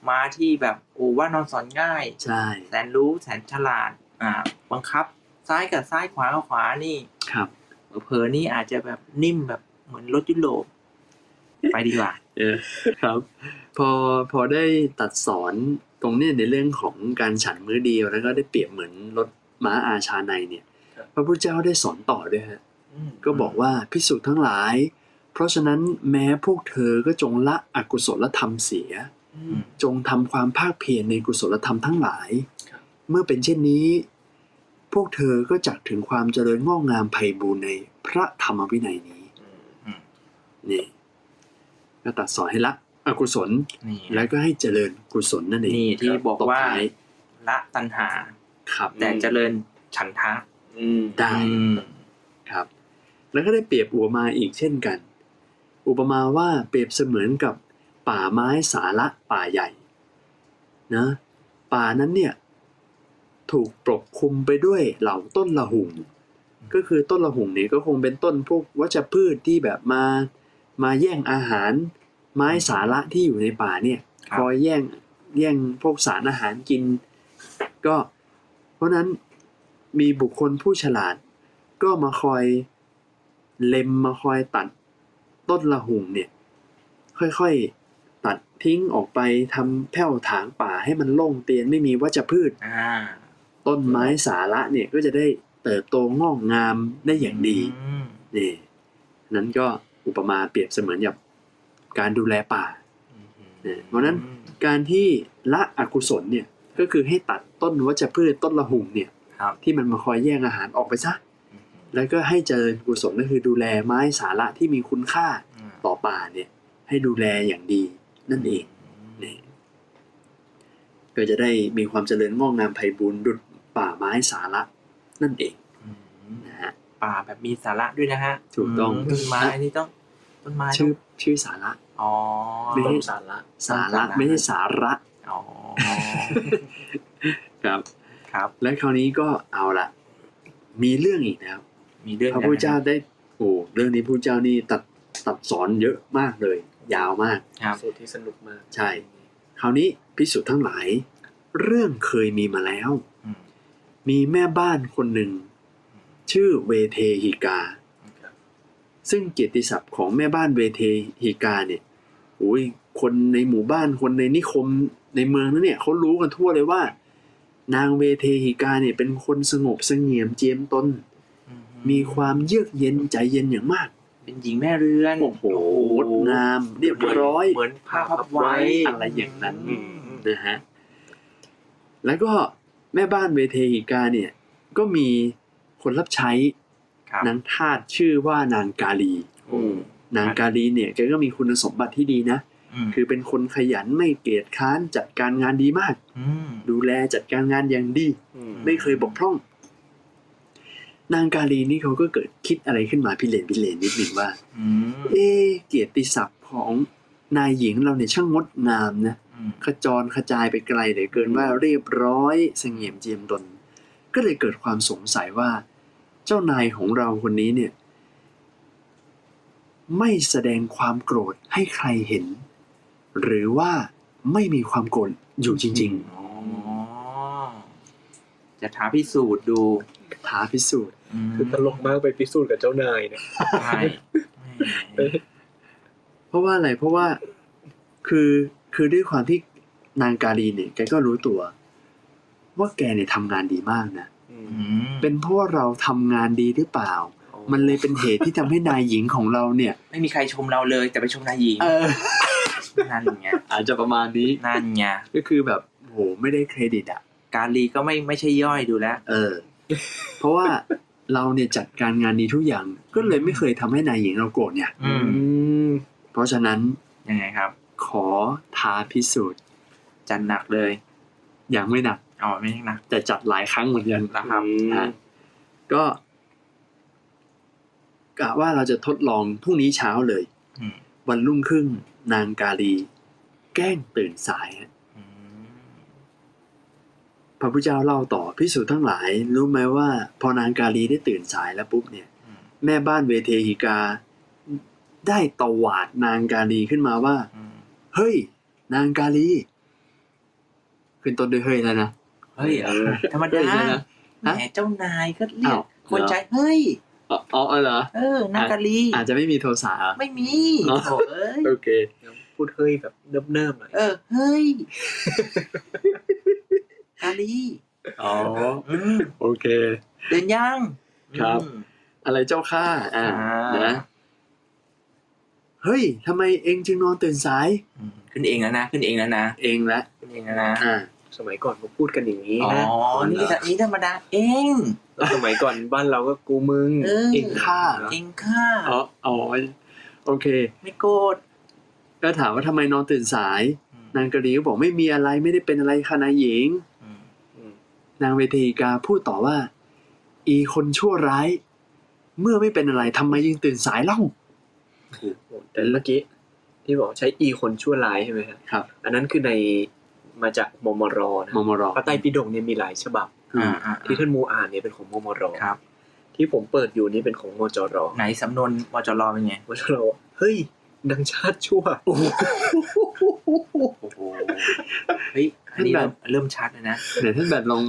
ม้าที่แบบโอ้ว่านอนสอนง่าย ใช่ แสนรู้แสนฉลาด อ่า บังคับ ซ้ายกับซ้ายขวากับขวานี่ ครับ เผลอๆนี่อาจจะแบบนิ่มแบบเหมือนรถยุโรปไปดีกว่า เออ ครับ พอพอได้ตัดสอนตรงเนี้ยในเรื่องของการฉันมื้อเดียวแล้วก็ได้เปรียบเหมือนรถม้าอาชาในเนี่ยครับพระพุทธเจ้าได้สอนต่อด้วยฮะอืมก็บอกว่าพิสูจน์ทั้งหลาย เพราะฉะนั้นแม้พวกเธอก็จงละอกุศลธรรมเสียอืม จงทำความภาคเพียรในกุศลธรรมทั้งหลายครับเมื่อเป็นเช่นนี้ พวกเธอก็จักถึงความเจริญงอกงามไพบูรณ์ในพระธรรมวินัยนี้อืมนี่ก็ตัดสอนให้ละอกุศลนี่แล้วก็ให้เจริญกุศลนั่นเองนี่ที่บอกว่าตท้ยละตัณหาครับแต่เจริญฉันทะอืมได้อืมครับ แล้วก็ได้เปรียบอุปมาอีกเช่นกัน อุปมาว่าเปรียบเสมือนกับ ป่าไม้สาระป่าใหญ่นะป่านั้นเนี่ยถูกปกคลุมไปด้วยเหล่าต้นละหุ่งก็คือต้นละหุ่งเนี่ยก็คงเป็นต้นพวกวัชพืชที่แบบมามาแย่งอาหารไม้สาระที่อยู่ในป่าเนี่ยครับคอยแย่งแย่งพวกสารอาหารกิน ก็เพราะฉะนั้นมีบุคคลผู้ฉลาด ก็มาคอยเล็มมาคอยตัดต้นละหุ่งเนี่ย ค่อยๆ ตัดทิ้งออกไปทำแผ่วถางป่าให้มันโล่งเตียนไม่มีวัชพืชอ่าต้นไม้สาระเนี่ยก็จะได้เติบโตงอกงามได้อย่างดีอืมนี่นั้นก็อุปมาเปรียบเสมือนกับการดูแลป่าเนี่ยเพราะฉะนั้นการที่ละอกุศลเนี่ยก็คือให้ตัดต้นวัชพืชต้นละหุ่งเนี่ยครับที่มันมาคอยแย่งอาหารออกไปซะแล้วก็ให้เจริญกุศลก็คือดูแลไม้สาระที่มีคุณค่าต่อป่าเนี่ยให้ดูแลอย่างดี นั่นเองนี่ก็จะได้มีความเจริญงอกงามไพบูรย์ดุจป่าไม้สาระนั่นเองอืมนะฮะป่าแบบมีสาระด้วยนะฮะถูกต้องมต้นไม้นี่ต้องต้นไม้ชื่อต้องชื่อสาระอ๋อไม่ต้ให้นสาระสาระไม่ใช่สาระอ๋อครับครับ และคราวนี้ก็เอาละมีเรื่องอีกนะครับมีเรื่องพระพุทธเจ้าได้โอ้เรื่องนี้พระพุทธเจ้านี่ตัดตัดสอนเยอะมากเลย ยาวมากครับสูตรที่สนุกมาก ใช่ คราวนี้พิสุทธ์ทั้งหลาย เรื่องเคยมีมาแล้วอืมมีแม่บ้านคนหนึ่ง ชื่อเวเทหิกาครับซึ่งเกียรติศัพท์ของแม่บ้านเวเทหิกาเนี่ยโอ้ยคนในหมู่บ้านคนในนิคมในเมืองนั้นเนี่ยเขารู้กันทั่วเลยว่า นางเวเทหิกาเนี่ยเป็นคนสงบเสงี่ยมเจียมตน มีความเยือกเย็นใจเย็นอย่างมาก เป็นหญิงแม่เรือนโอ้โหงดงามเรียบร้อยเหมือนผ้าพับไว้อะไรอย่างนั้นอืมนะฮะแล้วก็แม่บ้านเวเทหิกาเนี่ย ก็มีคนรับใช้ครับนางทาสชื่อว่านางกาลีอืมนางกาลีเนี่ยแกก็มีคุณสมบัติที่ดีนะมคือเป็นคนขยันไม่เกียจค้านจัดการงานดีมากมดูแลจัดการงานอย่างดีมไม่เคยบกพร่อง นางกาลีนี่เขาก็เกิดคิดอะไรขึ้นมาพิเรนพิเรนนิดหนึ่งว่าอืมเอะเกียรติศัพท์ของนายหญิงเราเนี่ยช่างงดงามนะอืมขจรขจายไปไกลเหลือเกินว่าเรียบร้อยเสงี่ยมเจียมตนก็เลยเกิดความสงสัยว่า เจ้านายของเราคนนี้เนี่ย ไม่แสดงความโกรธให้ใครเห็น หรือว่าไม่มีความโกรธอยู่จริงอ๋อจะท้าพิสูจน์ดูๆ ท้าพิสูจน์มคือตลกมากไปพิสูจน์กับเจ้านายเนี่ยใช่เพราะว่าอะไรเพราะว่าคือคือด้วยความที่นางกาลีเนี่ยแกก็รู้ตัว ว่าแกเนี่ยทำงานดีมากนะอืมเป็นเพราะว่าเราทำงานดีหรือเปล่า มันเลยเป็นเหตุที่ทำให้นายหญิงของเราเนี่ย ไม่มีใครชมเราเลยแต่ไปชมนายหญิงเออนั่นไงอาจจะประมาณนี้นั่นไงก็คือแบบโหไม่ได้เครดิตอะ การลีก็ไม่ไม่ใช่ย่อยดูแล้วเออ เพราะว่าเราเนี่ยจัดการงานดีทุกอย่าง ก็เลยไม่เคยทำให้นายหญิงเราโกรธเนี่ยอืมมเพราะฉะนั้นยังไงครับ ขอท้าพิสูจน์ จัดหนักเลยอย่างไม่หนักอ๋อไม่ใช่หนักแต่จัดหลายครั้งเหมือนกันนะครับอะก็กะว่าเราจะทดลองพรุ่งนี้เช้าเลยอืมวันรุ่งขึ้นนางกาลี แกล้งตื่นสายฮะอืม พระพุทธเจ้าเล่าต่อพิสูจน์ทั้งหลาย รู้ไหมว่า พอนางกาลีได้ตื่นสายแล้วปุ๊บเนี่ยอืมแม่บ้านเวเทหิกา ได้ตวาดนางกาลีขึ้นมาว่าอืมเฮ้ย นางกาลี ขึ้นต้นด้วยเฮ้ยแล้วนะเฮ้ยเหรอธรรมเฮ้ดายเลยนะแหมเจ้านายก็เรียกอ้าวคนเหรอใจเฮ้ยอ๋ออ๋อเหรอเออนางกาลี อาจจะไม่มีโทสะเหรอไม่มีเนอะโถเอ้ยโอเคพูดเฮ้ยแบบเนิบๆหน่อยเออเฮ้ย กาลีอ๋ออืมโอเค เดินยังครับ อืม อะไรเจ้าข้าอ่าอ่านะเฮ้ยทำไมเองจึงนอนตื่นสาย อืมขึ้นเองแล้วนะ ขึ้นเองแล้วนะ เองละขึ้นเองแล้วนะ อ่า สมัยก่อนเขาพูดกันอย่างนี้อ๋อ นะ นี่แต่นี่ธรรมดาเอง แล้วสมัยก่อนบ้านเราก็กูมึงเออ เองข้าเองค่ะอ๋ออ๋อโอเค ไม่โกรธก็ถามว่าทำไมนอนตื่นสาย อืมนางกะลีก็บอกไม่มีอะไรไม่ได้เป็นอะไรค่ะนายหญิงอืมอืม นางเวทีกาพูดต่อว่า อีคนชั่วร้าย เมื่อไม่เป็นอะไรทำไมยังตื่นสายเล่าแต่เมื่อกี้ที่บอกใช้อีคนชั่วร้ายใช่ไหมครับครับอันนั้นคือในมาจากมมรนะมมรพระไตรปิฎกเนี่ยมีหลายฉบับอ่าอ่าที่ท่านมูอ่านเนี่ยเป็นของมมรครับ ที่ผมเปิดอยู่นี่เป็นของมจรไหนสำนวนมจรเป็นไงมจรเฮ้ยดังชาติชั่วโอ้โหเฮ้ยอันนี้เริ่มเริ่มชัดเลยนะเดี๋ยวท่านแบบลอง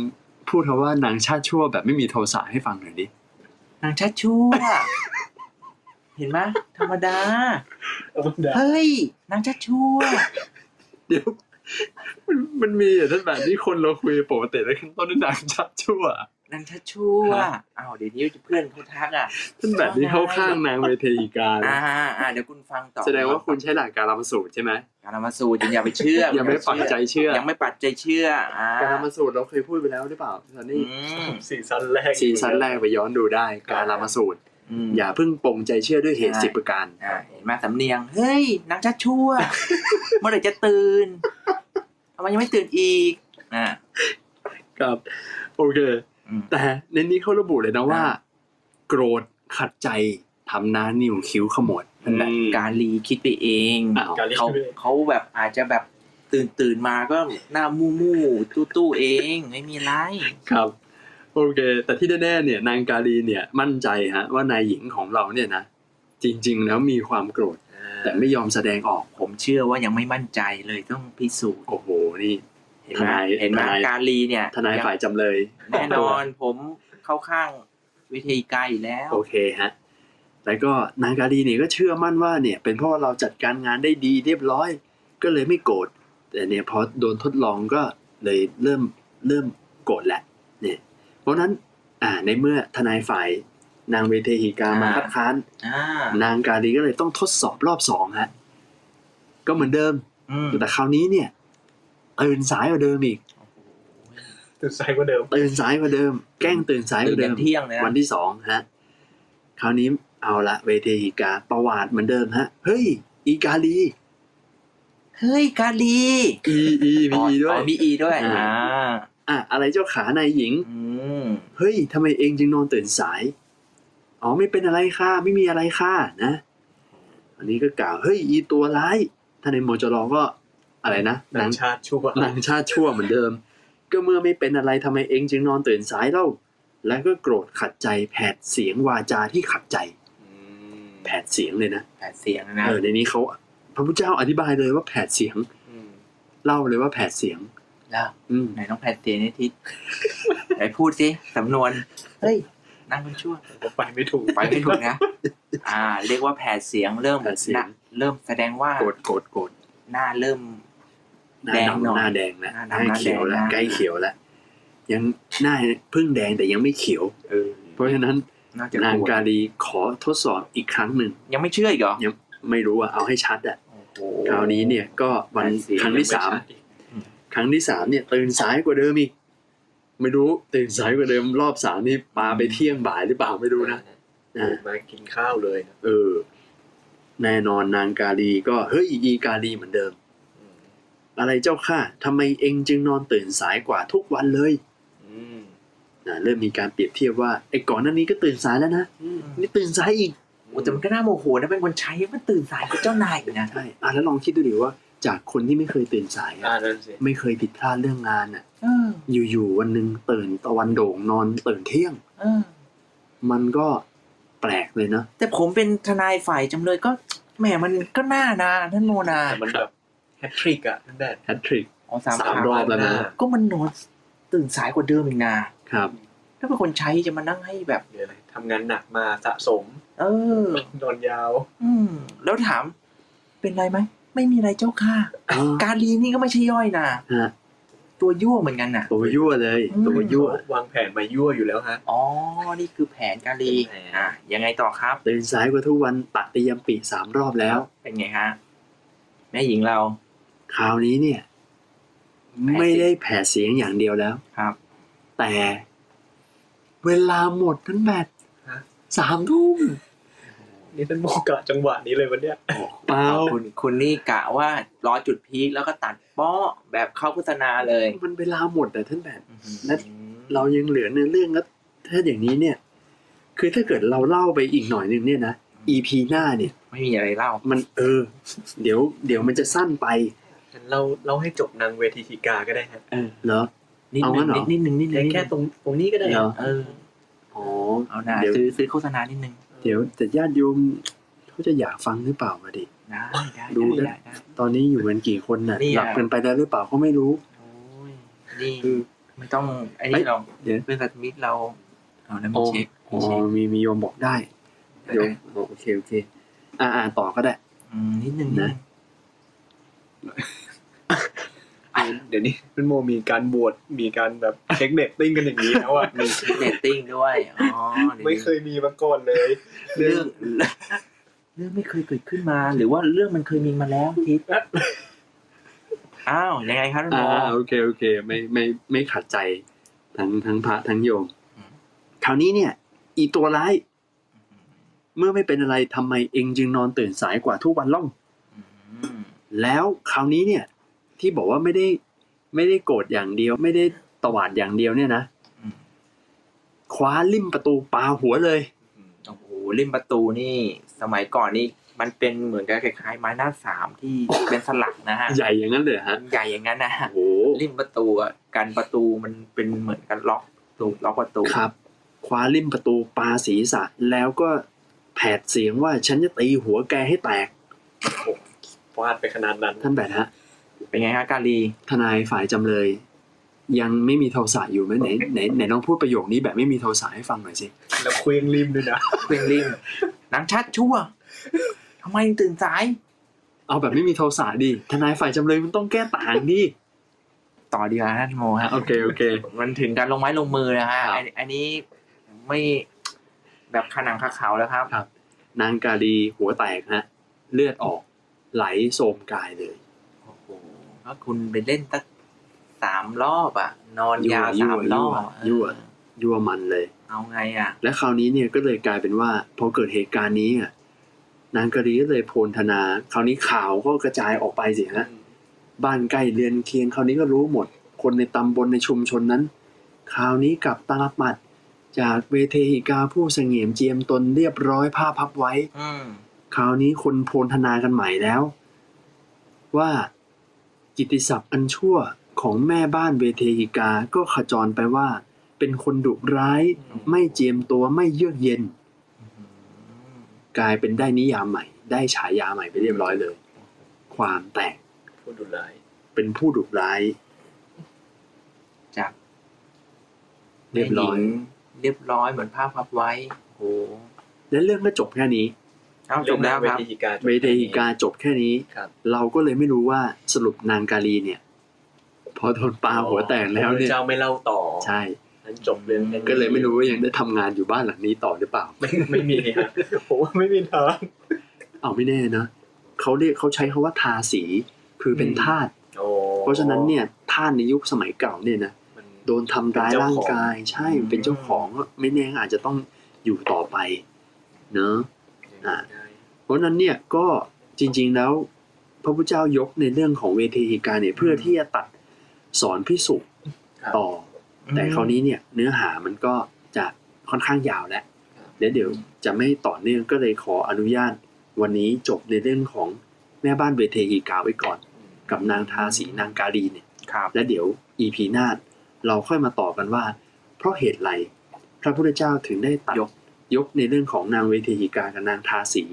พูดคำว่านางชาติชั่วแบบไม่มีโทสะให้ฟังหน่อยดิ นางชัดชั่ว เห็นไหมธรรมดา เฮ้ย นางชัดชั่ว เดี๋ยว มันมันมีอะท่านแบบที่คนเราคุยปกติแล้วขั้นต้นด้วยนางชาติชั่ว นางชัดชั่วฮะอ้าวเดี๋ยวนี้เพื่อนเขาทักอะ ท่านแบบนี้เข้าข้างนางเวทีกาอ่าอ่าเดี๋ยวคุณฟังต่อแสดงว่าคุณใช้หลักการามสูตรใช่ไหมการมาสูตรอย่าไปเชื่อยังไม่ปักใจเชื่อ ยังไม่ปักใจเชื่ออ่าการามสูตรเราเคยพูดไปแล้วหรือเปล่าตอนอืนี้ม season แรก season แรกไปย้อนดูได้ กาลามสูตร อืม อย่าเพิ่งปลงใจเชื่อด้วยเหตุใช่สิบประการ อ่าเห็นไหมสำเนียง เฮ้ยนางชัดชั่ว เมื่อไหร่จะตื่นทำไมยังไม่ตื่นอีกอ่าครับ โอเคอืม แต่ในนี้เขาระบุเลยนะว่าอ่า โกรธขัดใจทำหน้านิ้วคิ้วขมวดมันแบบการลีคิดไปเองอ้าวการเรียกเขาชื่อเขาแบบอาจจะแบบตื่นตื่นมาก็หน้ามู่มู่ตู้ตู้ๆเองไม่มีไรครับโอเค แต่ที่แน่ๆเนี่ย นางกาลีเนี่ยมั่นใจฮะว่านายหญิงของเราเนี่ยนะจริง ๆ แล้วมีความโกรธ แต่ไม่ยอมแสดงออก ผมเชื่อว่ายังไม่มั่นใจเลยต้องพิสูจน์โอ้โหนี่ เห็นไหมทนายเห็นไหมทนายการลีเนี่ยทนายฝ่ายจำเลย แน่นอนผมเข้าข้างวิธีการอยู่แล้ว โอเคฮะแล้วก็นางกาลีเนี่ยก็เชื่อมั่นว่าเนี่ย เป็นเพราะว่าเราจัดการงานได้ดีเรียบร้อย ก็เลยไม่โกรธแต่เนี่ยพอโดนทดลองก็เลยเริ่มเริ่มโกรธแหละเนี่ย เพราะฉะนั้นอ่าในเมื่อทนายฝ่าย นางเวเทหิกามาอ่าคัดค้านอ่านางกาลีก็เลยต้องทดสอบรอบสองฮะก็เหมือนเดิมอืมแต่คราวนี้เนี่ย ตื่นสายกว่าเดิมอีกตื่นสายกว่าเดิมตื่นสายกว่าเดิม แกล้งตื่นสายกตื่นว่าเดิยัมนเที่ยงเลยนะวันที่สองฮะคราวนี้เอาละเวเทหิกาประวัติเหมือนเดิมฮะ เฮ้ย อีกาลี เฮ้ยกาลีอีอีมีอีด้วยอ๋อมีอีด้วยอ่าอ่าอะอะไรเจ้าขานายหญิงอืมเฮ้ยทำไมเองจึงนอนตื่นสาย อ๋อไม่เป็นอะไรค่ะ ไม่มีอะไรค่ะนะ อันนี้ก็กล่าว เฮ้ย อีตัวร้ายท่านในโมจรอก็ อะไรนะดันางงชาติชั่วนางชาติชั่วเหมือนเดิม ก็เมื่อไม่เป็นอะไรทำไมเองจึงนอนตื่นสายเล่า แล้วก็โกรธขัดใจแผดเสียงวาจาที่ขัดใจอืมแผดเสียงเลยนะแผดเสียงนะเออในนี้เขาพระพุทธเจ้าอธิบายเลยว่าแผดเสียงอืมเล่าเลยว่าแผดเสียงแล้วอืมไหนน้องแผดเสียงนิทิศไหนพูดสิสำนวนเฮ้ยนั่งเป็นช่วงผมไปไม่ถูกไปไม่ถูกนะ อ่า เรียกว่าแผดเสียงเริ่มแผดเสียงนะเริ่มแสดงว่าโกรธโกรธโกรธหน้าเริ่ม หน้าแดงหน่อยดำหน้าแดงแล้วหน้าใกดำล้เขียวแล้วหน้าแดง ใกล้เขียวแล้วยังหน้าเพึ่งแดงแต่ยังไม่เขียว เออเพราะฉะนั้นน่าจะนางกลัวกาลีขอทดสอบอีกครั้งหนึ่งยังไม่เชื่ออีกเหรอยังไม่รู้อะเอาให้ชัดอะโอ้โหคราวนี้เนี่ยก็วันแผดเสียงครั้งที่สามยังไชัดอีกครั้งที่สามเนี่ยตื่นสายกว่าเดิมอีกไม่รู้ตื่นสายกว่าเดิมรอบสามนี่ปาไปเที่ยงบ่ายหรือเปล่าไม่รู้นะอ่ามากินข้าวเลยนะเออ แน่นอนนางกาลีก็เฮ้ยอีกาลีเหมือนเดิม อืมอะไรเจ้าค่ะทำไมเองจึงนอนตื่นสายกว่าทุกวันเลยอืมนะเริ่มมีการเปรียบเทียบว่าไอ้ก่อนหน้านี้ก็ตื่นสายแล้วนะอืมนี่ตื่นสายอีกโอ้แต่มันก็น่าโมโหนะเป็นคนใช้มันตื่นสายกับเจ้านายอีกนะใช่อะแล้วลองคิดดูดิว่า จากคนที่ไม่เคยตื่นสายอ่าอะนั่นสิไม่เคยผิดพลาดเรื่องงานอะเอออยู่ๆวันหนึ่งตื่นตะวันโด่งนอนตื่นเที่ยงเออมันก็แปลกเลยนะแต่ผมเป็นทนายฝ่ายจำเลยก็แหมมันก็น่านะท่านโมนาแต่มันแบบแฮ ตทริกอะนั่นแหละแฮตทริกอ๋อสามสามครั้งรอบแล้วนะ ก็มันนอนตื่นสายกว่าเดิมอีกนะครับ ถ้าเป็นคนใช้จะมานั่งให้แบบเดี๋ยวอะไรทำงานหนักมาสะสม เออ นอนยาว อืม แล้วถาม เป็นไรไหม ไม่มีอะไรเจ้าค่ะ อ๋อ การลีนี่ก็ไม่ใช่ย่อยนะฮะตัวยั่วเหมือนกันน่ะ ตัวยั่วเลย อืม ตัวยั่ว วางแผนมายั่วอยู่แล้วฮะ อ๋อ นี่คือแผนการลีเป็นแผน อะยังไงต่อครับ ตื่นสายกว่าทุกวันตัดเตรียมปีสามรอบแล้ว เป็นไงฮะ แม่หญิงเรา คราวนี้เนี่ยแผดเสียงไม่ได้แผ่เสียงอย่างเดียวแล้วครับ แต่เวลาหมดทั้งแบตฮะสามทุ่มนี่ท่านโมกะจังหวะนี้เลยวันเนี้ยเปล่าเอาคุณคุณนี่กะว่ารอจุดพีคแล้วก็ตัดเป้อแบบเข้าโฆษณาเลย มันเวลาหมดอะท่านแบบนั่นเรายังเหลือเนื้อเรื่องแล้วถ้าอย่างนี้เนี่ย คือถ้าเกิดเราเล่าไปอีกหน่อยหนึงเนี่ยนะ EP หน้าเนี่ย ไม่มีอะไรเล่า มันเออ เดี๋ยว เดี๋ยวมันจะสั้นไป งั้นเราเราให้จบนางเวทีธิกาก็ได้ครับเออเหรอนิดเอานึงั้งนเหรอ นิดนึงนิดนึแต่งแค่ตรงตรงนี้ก็ได้เหรอ เออ อ๋อ เอาหนาเดี๋ยว ซื้อซื้อโฆษณานิดนึงเดี๋ยวแต่ญาติโยมเขาจะอยากฟังหรือเปล่ามาดิ ได้ได้ดูได้นะ ได้ได้ ตอนนี้อยู่กันกี่คนน่ะนี่อะ หลับกันไปแล้วหรือเปล่าก็ไม่รู้ โอ้ยนี่ คือไม่ต้องไอ้เฮ้นี่ยเราเดี๋ยวเรื่องสัตว์มิตรเราเอาแล้วมีโอ้เช็คอ๋มีเช็อคมีมีโยมบอกได้โยมอ๋อโอเคโอเค อ่าอ่าต่อก็ได้ อืมนิดนึงนิดนะนึง เดี๋ยวนี้ท่านโมมีการบวชมีการแบบเช็คเน็ตติ้งกันอย่างนี้แล้วอะมีเรตติ้งด้วยอ๋อดี๋วไม่เคยมีมาก่อนเลย เรื่องเรื่องไม่เคยเกิดขึ้นมา หรือว่าเรื่องมันเคยมีมาแล้วทิศอ้าวยังไงครับท่านอ่าโมโอเคโอเค ไม่ไม่ไม่ขัดใจทั้งทั้งพระทั้งโยมอืมคราวนี้เนี่ย อีตัวร้าย เมื่อไม่เป็นอะไรทำไมเองจึงนอนตื่นสายกว่าทุกวันเล่าอืมแล้วคราวนี้เนี่ย ที่บอกว่าไม่ได้ ไม่ได้โกรธอย่างเดียว ไม่ได้ตวาดอย่างเดียวเนี่ยนะอืมคว้าลิ่มประตูปาหัวเลยโอ้โหริมประตูนี่ สมัยก่อนนี่มันเป็นเหมือนกับคล้ายๆไม้หน้าสามที่เป็นสลักนะฮะใหญ่อย่างนั้นเลยเหรอฮะใหญ่อย่างนั้นนะฮะโอ้โหริมประตูอะกันประตูมันเป็นเหมือนกันล็อกตูล็อกประตูครับ คว้าลิ่มประตูปาศีรษะ แล้วก็แผดเสียงว่าฉันจะตีหัวแกให้แตกฟาดไปขนาดนั้นท่านแบบฮะ เป็นไงฮะกาลีทนายฝ่ายจำเลย ยังไม่มีโทสะอยู่ไหมไหนไหนไหนลองพูดประโยคนี้แบบไม่มีโทสะให้ฟังหน่อยสิแล้วเคว้งริมด้วยนะเครื่องริมหนังชัดชั่วทำไมตื่นสาย เอาแบบไม่มีโทสะดิทนายฝ่ายจำเลยมันต้องแก้ต่างดิต่อดีกว่าท่านโมฮะโอเคโอเค มันถึงการลงไม้ลงมือนะฮะครับอันอันนี้ไม่แบบขนังคาเขาแล้วครับครับ นางกาลีหัวแตกฮะเลือดออกไหลโสมกายเลยโอ้โห ถ้าคุณไปเล่นตั้งสามรอบอะ นอนยาวยั่วสามรอบยั่วเออยั่วมันเลย เอาไงอะ และคราวนี้เนี่ยก็เลยกลายเป็นว่าพอเกิดเหตุการณ์นี้อะนางกาลีก็เลยโพลธนา คราวนี้ข่าวก็กระจายออกไปสิฮะบ้านใกล้เรือนเคียงคราวนี้ก็รู้หมด คนในตำบลในชุมชนนั้น คราวนี้กลับตาลปัด จากเวเทหิกาผู้เสงี่ยมเจียมตนเรียบร้อยผ้าพับไว้อืมคราวนี้คนโพลธนากันใหม่แล้ว ว่า กิตติศัพท์อันชั่วของแม่บ้านเวเทหิกาก็ขจรไปว่า เป็นคนดุร้ายไม่เจียมตัวไม่เยือกเย็น กลายเป็นได้นิยามใหม่ ได้ฉายาใหม่ไปเรียบร้อยเลย ความแตกพูดดุร้าย เป็นผู้ดุร้าย จากเรียบร้อยแม่หญิงเรียบร้อยเหมือนภาพพับไว้โอ้โหและเรื่องก็จบแค่นี้ เอาจบแล้วครับ เวทีการเวเทหิกาจบแค่นี้ ครับ เราก็เลยไม่รู้ว่าสรุปนางกาลีเนี่ย พอโดนปาหัวแตกแล้วเนี่ยเจ้าไม่เล่าต่อ ใช่นั้นจบเรื่องแค่นี้ก็เลยไม่รู้ว่ายังได้ทำงานอยู่บ้านหลังนี้ต่อหรือเปล่า ไม่ไม่มีฮะผมว่าไม่มีทางเอาไม่แน่นะเขาเรียกเขาใช้คาว่าทาสีคือเป็นอืมทาสโอ้เพราะฉะนั้นเนี่ยทาสในยุคสมัยเก่าเนี่ยนะมันโดนทำร้ายเป็นเจ้าร่างของกาย ใช่เป็นเจ้าของก็ไม่แน่อาจจะต้องอยู่ต่อไป เนอะอ่า เพราะนั้นเนี่ยก็จริงๆแล้วพระพุทธเจ้ายกในเรื่องของเวทีการเนี่ยเพื่อที่จะตัดสอนพิสุต่อ แต่คราวนี้เนี่ยเนื้อหามันก็จะค่อนข้างยาวแล้วเดี๋ยวเดี๋ยวจะไม่ต่อเนื่องก็เลยขออนุญาต วันนี้จบในเรื่องของแม่บ้านเวเทหิกาไว้ก่อน กับนางทาสีนางกาลีเนี่ยและเดี๋ยวอีพีหน้าเราค่อยมาต่อกันว่า เพราะเหตุไรพระพุทธเจ้าถึงได้ตัดยก ยกในเรื่องของนางเวเทหิกากับนางทาสี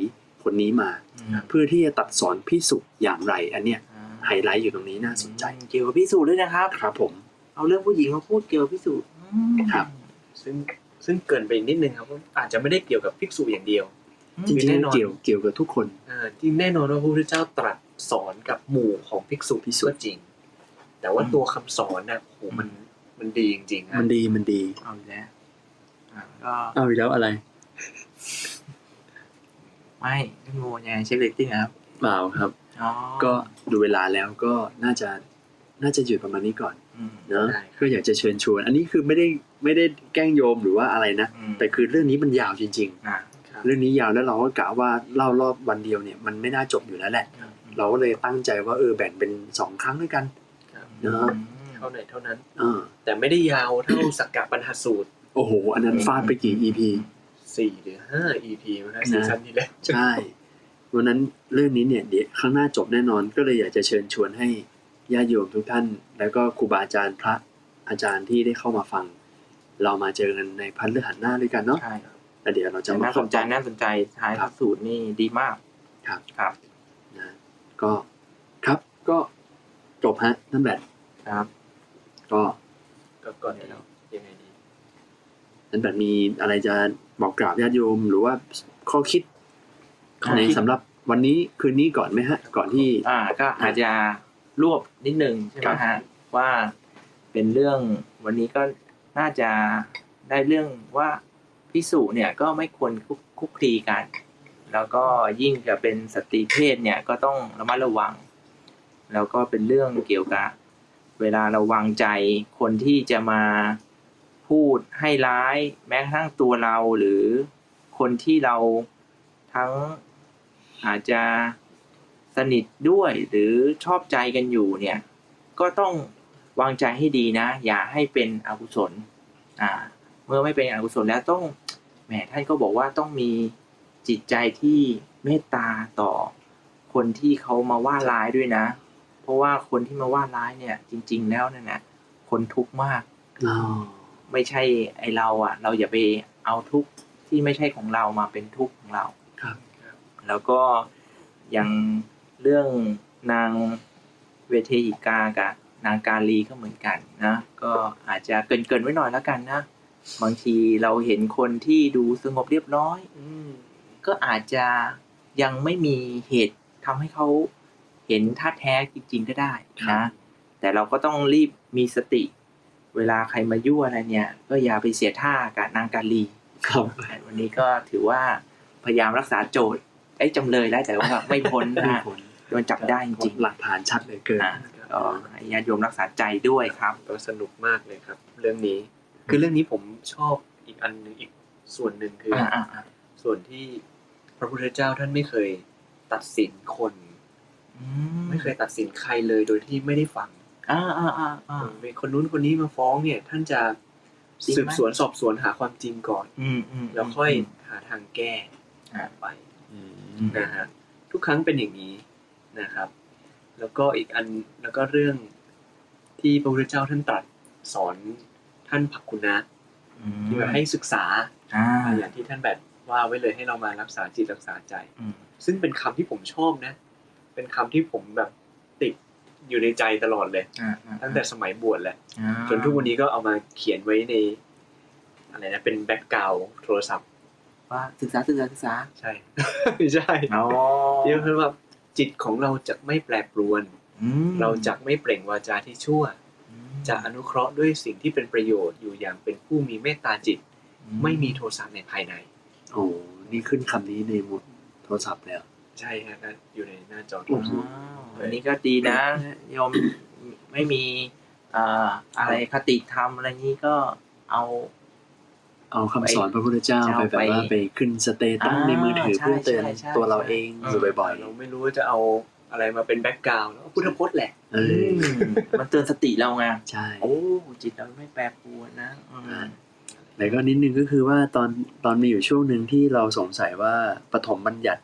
คนนี้มาอืมเพื่อที่จะตัดสอนพิสุอย่างไร อันเนี้ยอ่าไฮไลท์อยู่ตรงนี้น่าสนใจ เกี่ยวกับพิสูจน์ด้วยนะครับ ครับผม เอาเรื่องผู้หญิงมาพูดเกี่ยวกับพิสูจน์อืมครับ ซึ่งซึ่งเกรินไปอีกนิดนึงครับว่าอาจจะไม่ได้เกี่ยวกับภิกษุอย่างเดียวจริงแน่นอนๆเกี่ยวเกี่ยวกับทุกคนอ่าที่แน่นอนว่าพระพุทธเจ้าตรัสสอนกับหมู่ของภิกษุภิกษุก็จริง แต่ว่าตัวคำสอนน่ะโอ้โหมันมันดีจริงๆนะมันดีมันดีเอาอีกแล้วอ่าก็เอาอีกแล้วอะไร ไม่ท่านโมยังไงเช็คเรตติ้งนะครับเปล่าครับ อ๋อก็ดูเวลาแล้วก็น่าจะน่าจะหยุดประมาณนี้ก่อนอืมเนอะได้ก็อยากจะเชิญชวน อันนี้คือไม่ได้ไม่ได้แกล้งโยมหรือว่าอะไรนะ อืม แต่คือเรื่องนี้มันยาวจริง อ่าครับเรื่องนี้ยาวแล้วเราก็กะว่าเล่ารอบวันเดียวเนี่ยมันไม่น่าจบอยู่แล้วแหละ เราก็เลยตั้งใจว่าเออแบ่งเป็นสองครั้งด้วยกันครับเนอะ เท่าไหนเท่านั้น เออแต่ไม่ได้ยาวเท่า สักกะปัญหาสูตร โอ้โห อันนั้นฟาดไปกี่ EP สี่หรือห้า EP มั้งนะซีซั่นที่แล้วใช่วันนั้นเรื่องนี้เนี่ยเดี๋ยวข้างหน้าจบแน่นอนก็เลยอยากจะเชิญชวนให้ญาติโยมทุกท่าน แล้วก็ครูบาอาจารย์พระอาจารย์ที่ได้เข้ามาฟัง เรามาเจอกันในพันเลือหันหน้าด้วยกันเนาะใช่แล้วเดี๋ยวเราจะแต่มาน่าสนใจน่าสนใจท้ายพระสูตรนี่ดีมากครับครับนะก็ครับก็จบฮะนั่นแหละครับ ก็ก็ก่อนเดี๋ยวเรายังไงดีนั่นแบบมีอะไรจะ บอกกล่าวญาติโยม หรือว่าข้อคิดข้อคิดในสำหรับวันนี้คืนนี้ก่อนไหมฮะ ก่อนที่ อ่าก็อาจจะรวบนิดนึงใช่ไหมครับฮะว่าเป็นเรื่องวันนี้ก็น่าจะได้เรื่องว่าพิสูจเนี่ยก็ไม่ควรคุกคุกคลีกัน แล้วก็ยิ่งจะเป็นสตรีเพศเนี่ยก็ต้องระมัดระวัง แล้วก็เป็นเรื่องเกี่ยวกับ เวลาเราวางใจคนที่จะมา พูดให้ร้าย แม้กระทั่งตัวเราหรือคนที่เราทั้งอาจจะสนิทด้วยหรือชอบใจกันอยู่เนี่ย ก็ต้องวางใจให้ดีนะ อย่าให้เป็นอกุศลอ่าเมื่อไม่เป็นอกุศลแล้วต้องแหมท่านก็บอกว่าต้องมีจิตใจที่เมตตาต่อคนที่เขามาว่าร้ายด้วยนะ เพราะว่าคนที่มาว่าร้ายเนี่ย จริง ๆ แล้วนั่นนะคนทุกข์มากอ๋อ ไม่ใช่ไอเราอะ เราอย่าไปเอาทุกข์ที่ไม่ใช่ของเรามาเป็นทุกข์ของเราครับ แล้วก็อย่างเรื่องนางเวเทหิกากับนางกาลีก็เหมือนกันนะ ก็อาจจะเกรินๆไว้หน่อยแล้วกันนะ บางทีเราเห็นคนที่ดูสงบเรียบร้อยอืมก็อาจจะยังไม่มีเหตุทำให้เขาเห็นท่าแท้จริง ๆ ก็ได้ครันะบแต่เราก็ต้องรีบมีสติ เวลาใครมายั่วอะไรเนี่ย ก็อย่าไปเสียท่ากับนางกาลีครับวันนี้ก็ถือว่าพยายามรักษาโจทย์ไอ้ยจำเลยแล้วแต่ว่าไม่พ้นไม่นะผลโดนจับได้จริงหลักฐานชัดเหลยเกินๆอะก็ให้ญาติโยมรักษาใจด้วยครับก็สนุกมากเลยครับ เรื่องนี้ คือเรื่องนี้ผมชอบอีกอันหนึ่งอีกส่วนหนึ่งคืออ่าออ่าอ่าส่วนที่พระพุทธเจ้าท่านไม่เคยตัดสินคนอืไม่เคยตัดสินใครเลยโดยที่ไม่ได้ฟัง อ่าอ่าอ่าอ่ามีคนนู้นคนนี้มาฟ้องเนี่ย ท่านจะจริงไหมสืบสวนสอบสวนหาความจริงก่อน อืมอืมแล้วค่อยหาทางแก้อ่าไปนะฮะทุกครั้งเป็นอย่างนี้นะครับ แล้วก็อีกอันแล้วก็เรื่องที่พระพุทธเจ้าท่านตรัสสอนท่านภักคุณนะอืมที่ว่าให้ศึกษาอ่าอย่างที่ท่านแบบว่าไว้เลยให้เรามารักษาจิตรักษาใจอืมซึ่งเป็นคำที่ผมชอบนะ เป็นคำที่ผมแบบติด อยู่ในใจตลอดเลยอ่าอ่าตั้งแต่สมัยบวชแหละอ่าจนทุกวันนี้ก็เอามาเขียนไว้ในอะไรนะเป็นแบ็กกราวโทรศัพท์ว่าศึกษาศึกษาศึกษาใช่ไม่ใช่อ๋อเรียกคือว่าจิตของเราจะไม่แปรปรวนอืมเราจะไม่เปล่งวาจาที่ชั่วอืมจะอนุเคราะห์ด้วยสิ่งที่เป็นประโยชน์อยู่อย่างเป็นผู้มีเมตตาจิต ไม่มีโทสะในภายใน โอ้นี่ขึ้นคำนี้ในหมุดโทรศัพท์แล้ว ใช่ฮะนั่นอยู่ในหน้าจอโทรศัพท์อ๋อันนี้ก็ดีนะโยมไม่มีอ่าอะไรคติธรรมอะไรนี้ก็เอาเอาคำสอนพระพุทธเจ้าเจ้าไปแบบว่าไปไปขึ้น status อ่าในมือถือใช่เพื่อเตือนใช่ใช่ตัวเราเองใช่อยู่บ่อยเราไม่รู้ว่าจะเอาอะไรมาเป็น background แล้วพุทธพจน์แหละๆเออือมมันเตือนสติเราไงใช่โอ้จิตเราไม่แปรปรวนนะอืมอ่าแล้วก็นิดนึงก็คือว่าตอนตอนมีอยู่ช่วงหนึ่งที่เราสงสัยว่าปฐมบัญญัติ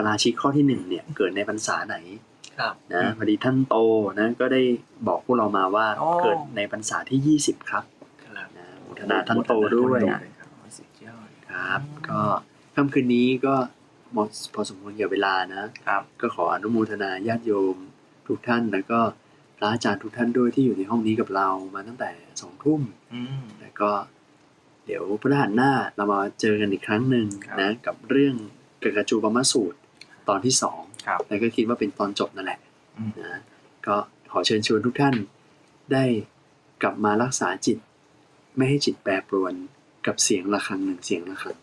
ปราชิกข้อที่หนึ่งเนี่ยเกิดในพรรษาไหนครับนะพอดีท่านโตนะก็ได้บอกพวกเรามาว่าอ๋อเกิดในพรรษาที่ยี่สิบครับครับนะอนุโมทนาท่านโตด้วยสุดยอดครับก็ค่ำคืนนี้ก็หมดพอสมควรแก่เวลานะครับก็ขออนุโมทนาญาติโยมทุกท่านแล้วก็พระอาจารย์ทุกท่านด้วยที่อยู่ในห้องนี้กับเรามาตั้งแต่สองทุ่มอืมแล้วก็เดี๋ยวพฤหัสหน้าเรามาเจอกันอีกครั้งหนึ่งครับนะกับเรื่องกกจูปมสูตร ตอนที่สองครับแล้วก็คิดว่าเป็นตอนจบนั่นแหละอืมนะก็ขอเชิญชวนทุกท่านได้กลับมารักษาจิต ไม่ให้จิตแปรปรวนกับเสียงะระฆังหนึ่งเสียงะระฆัง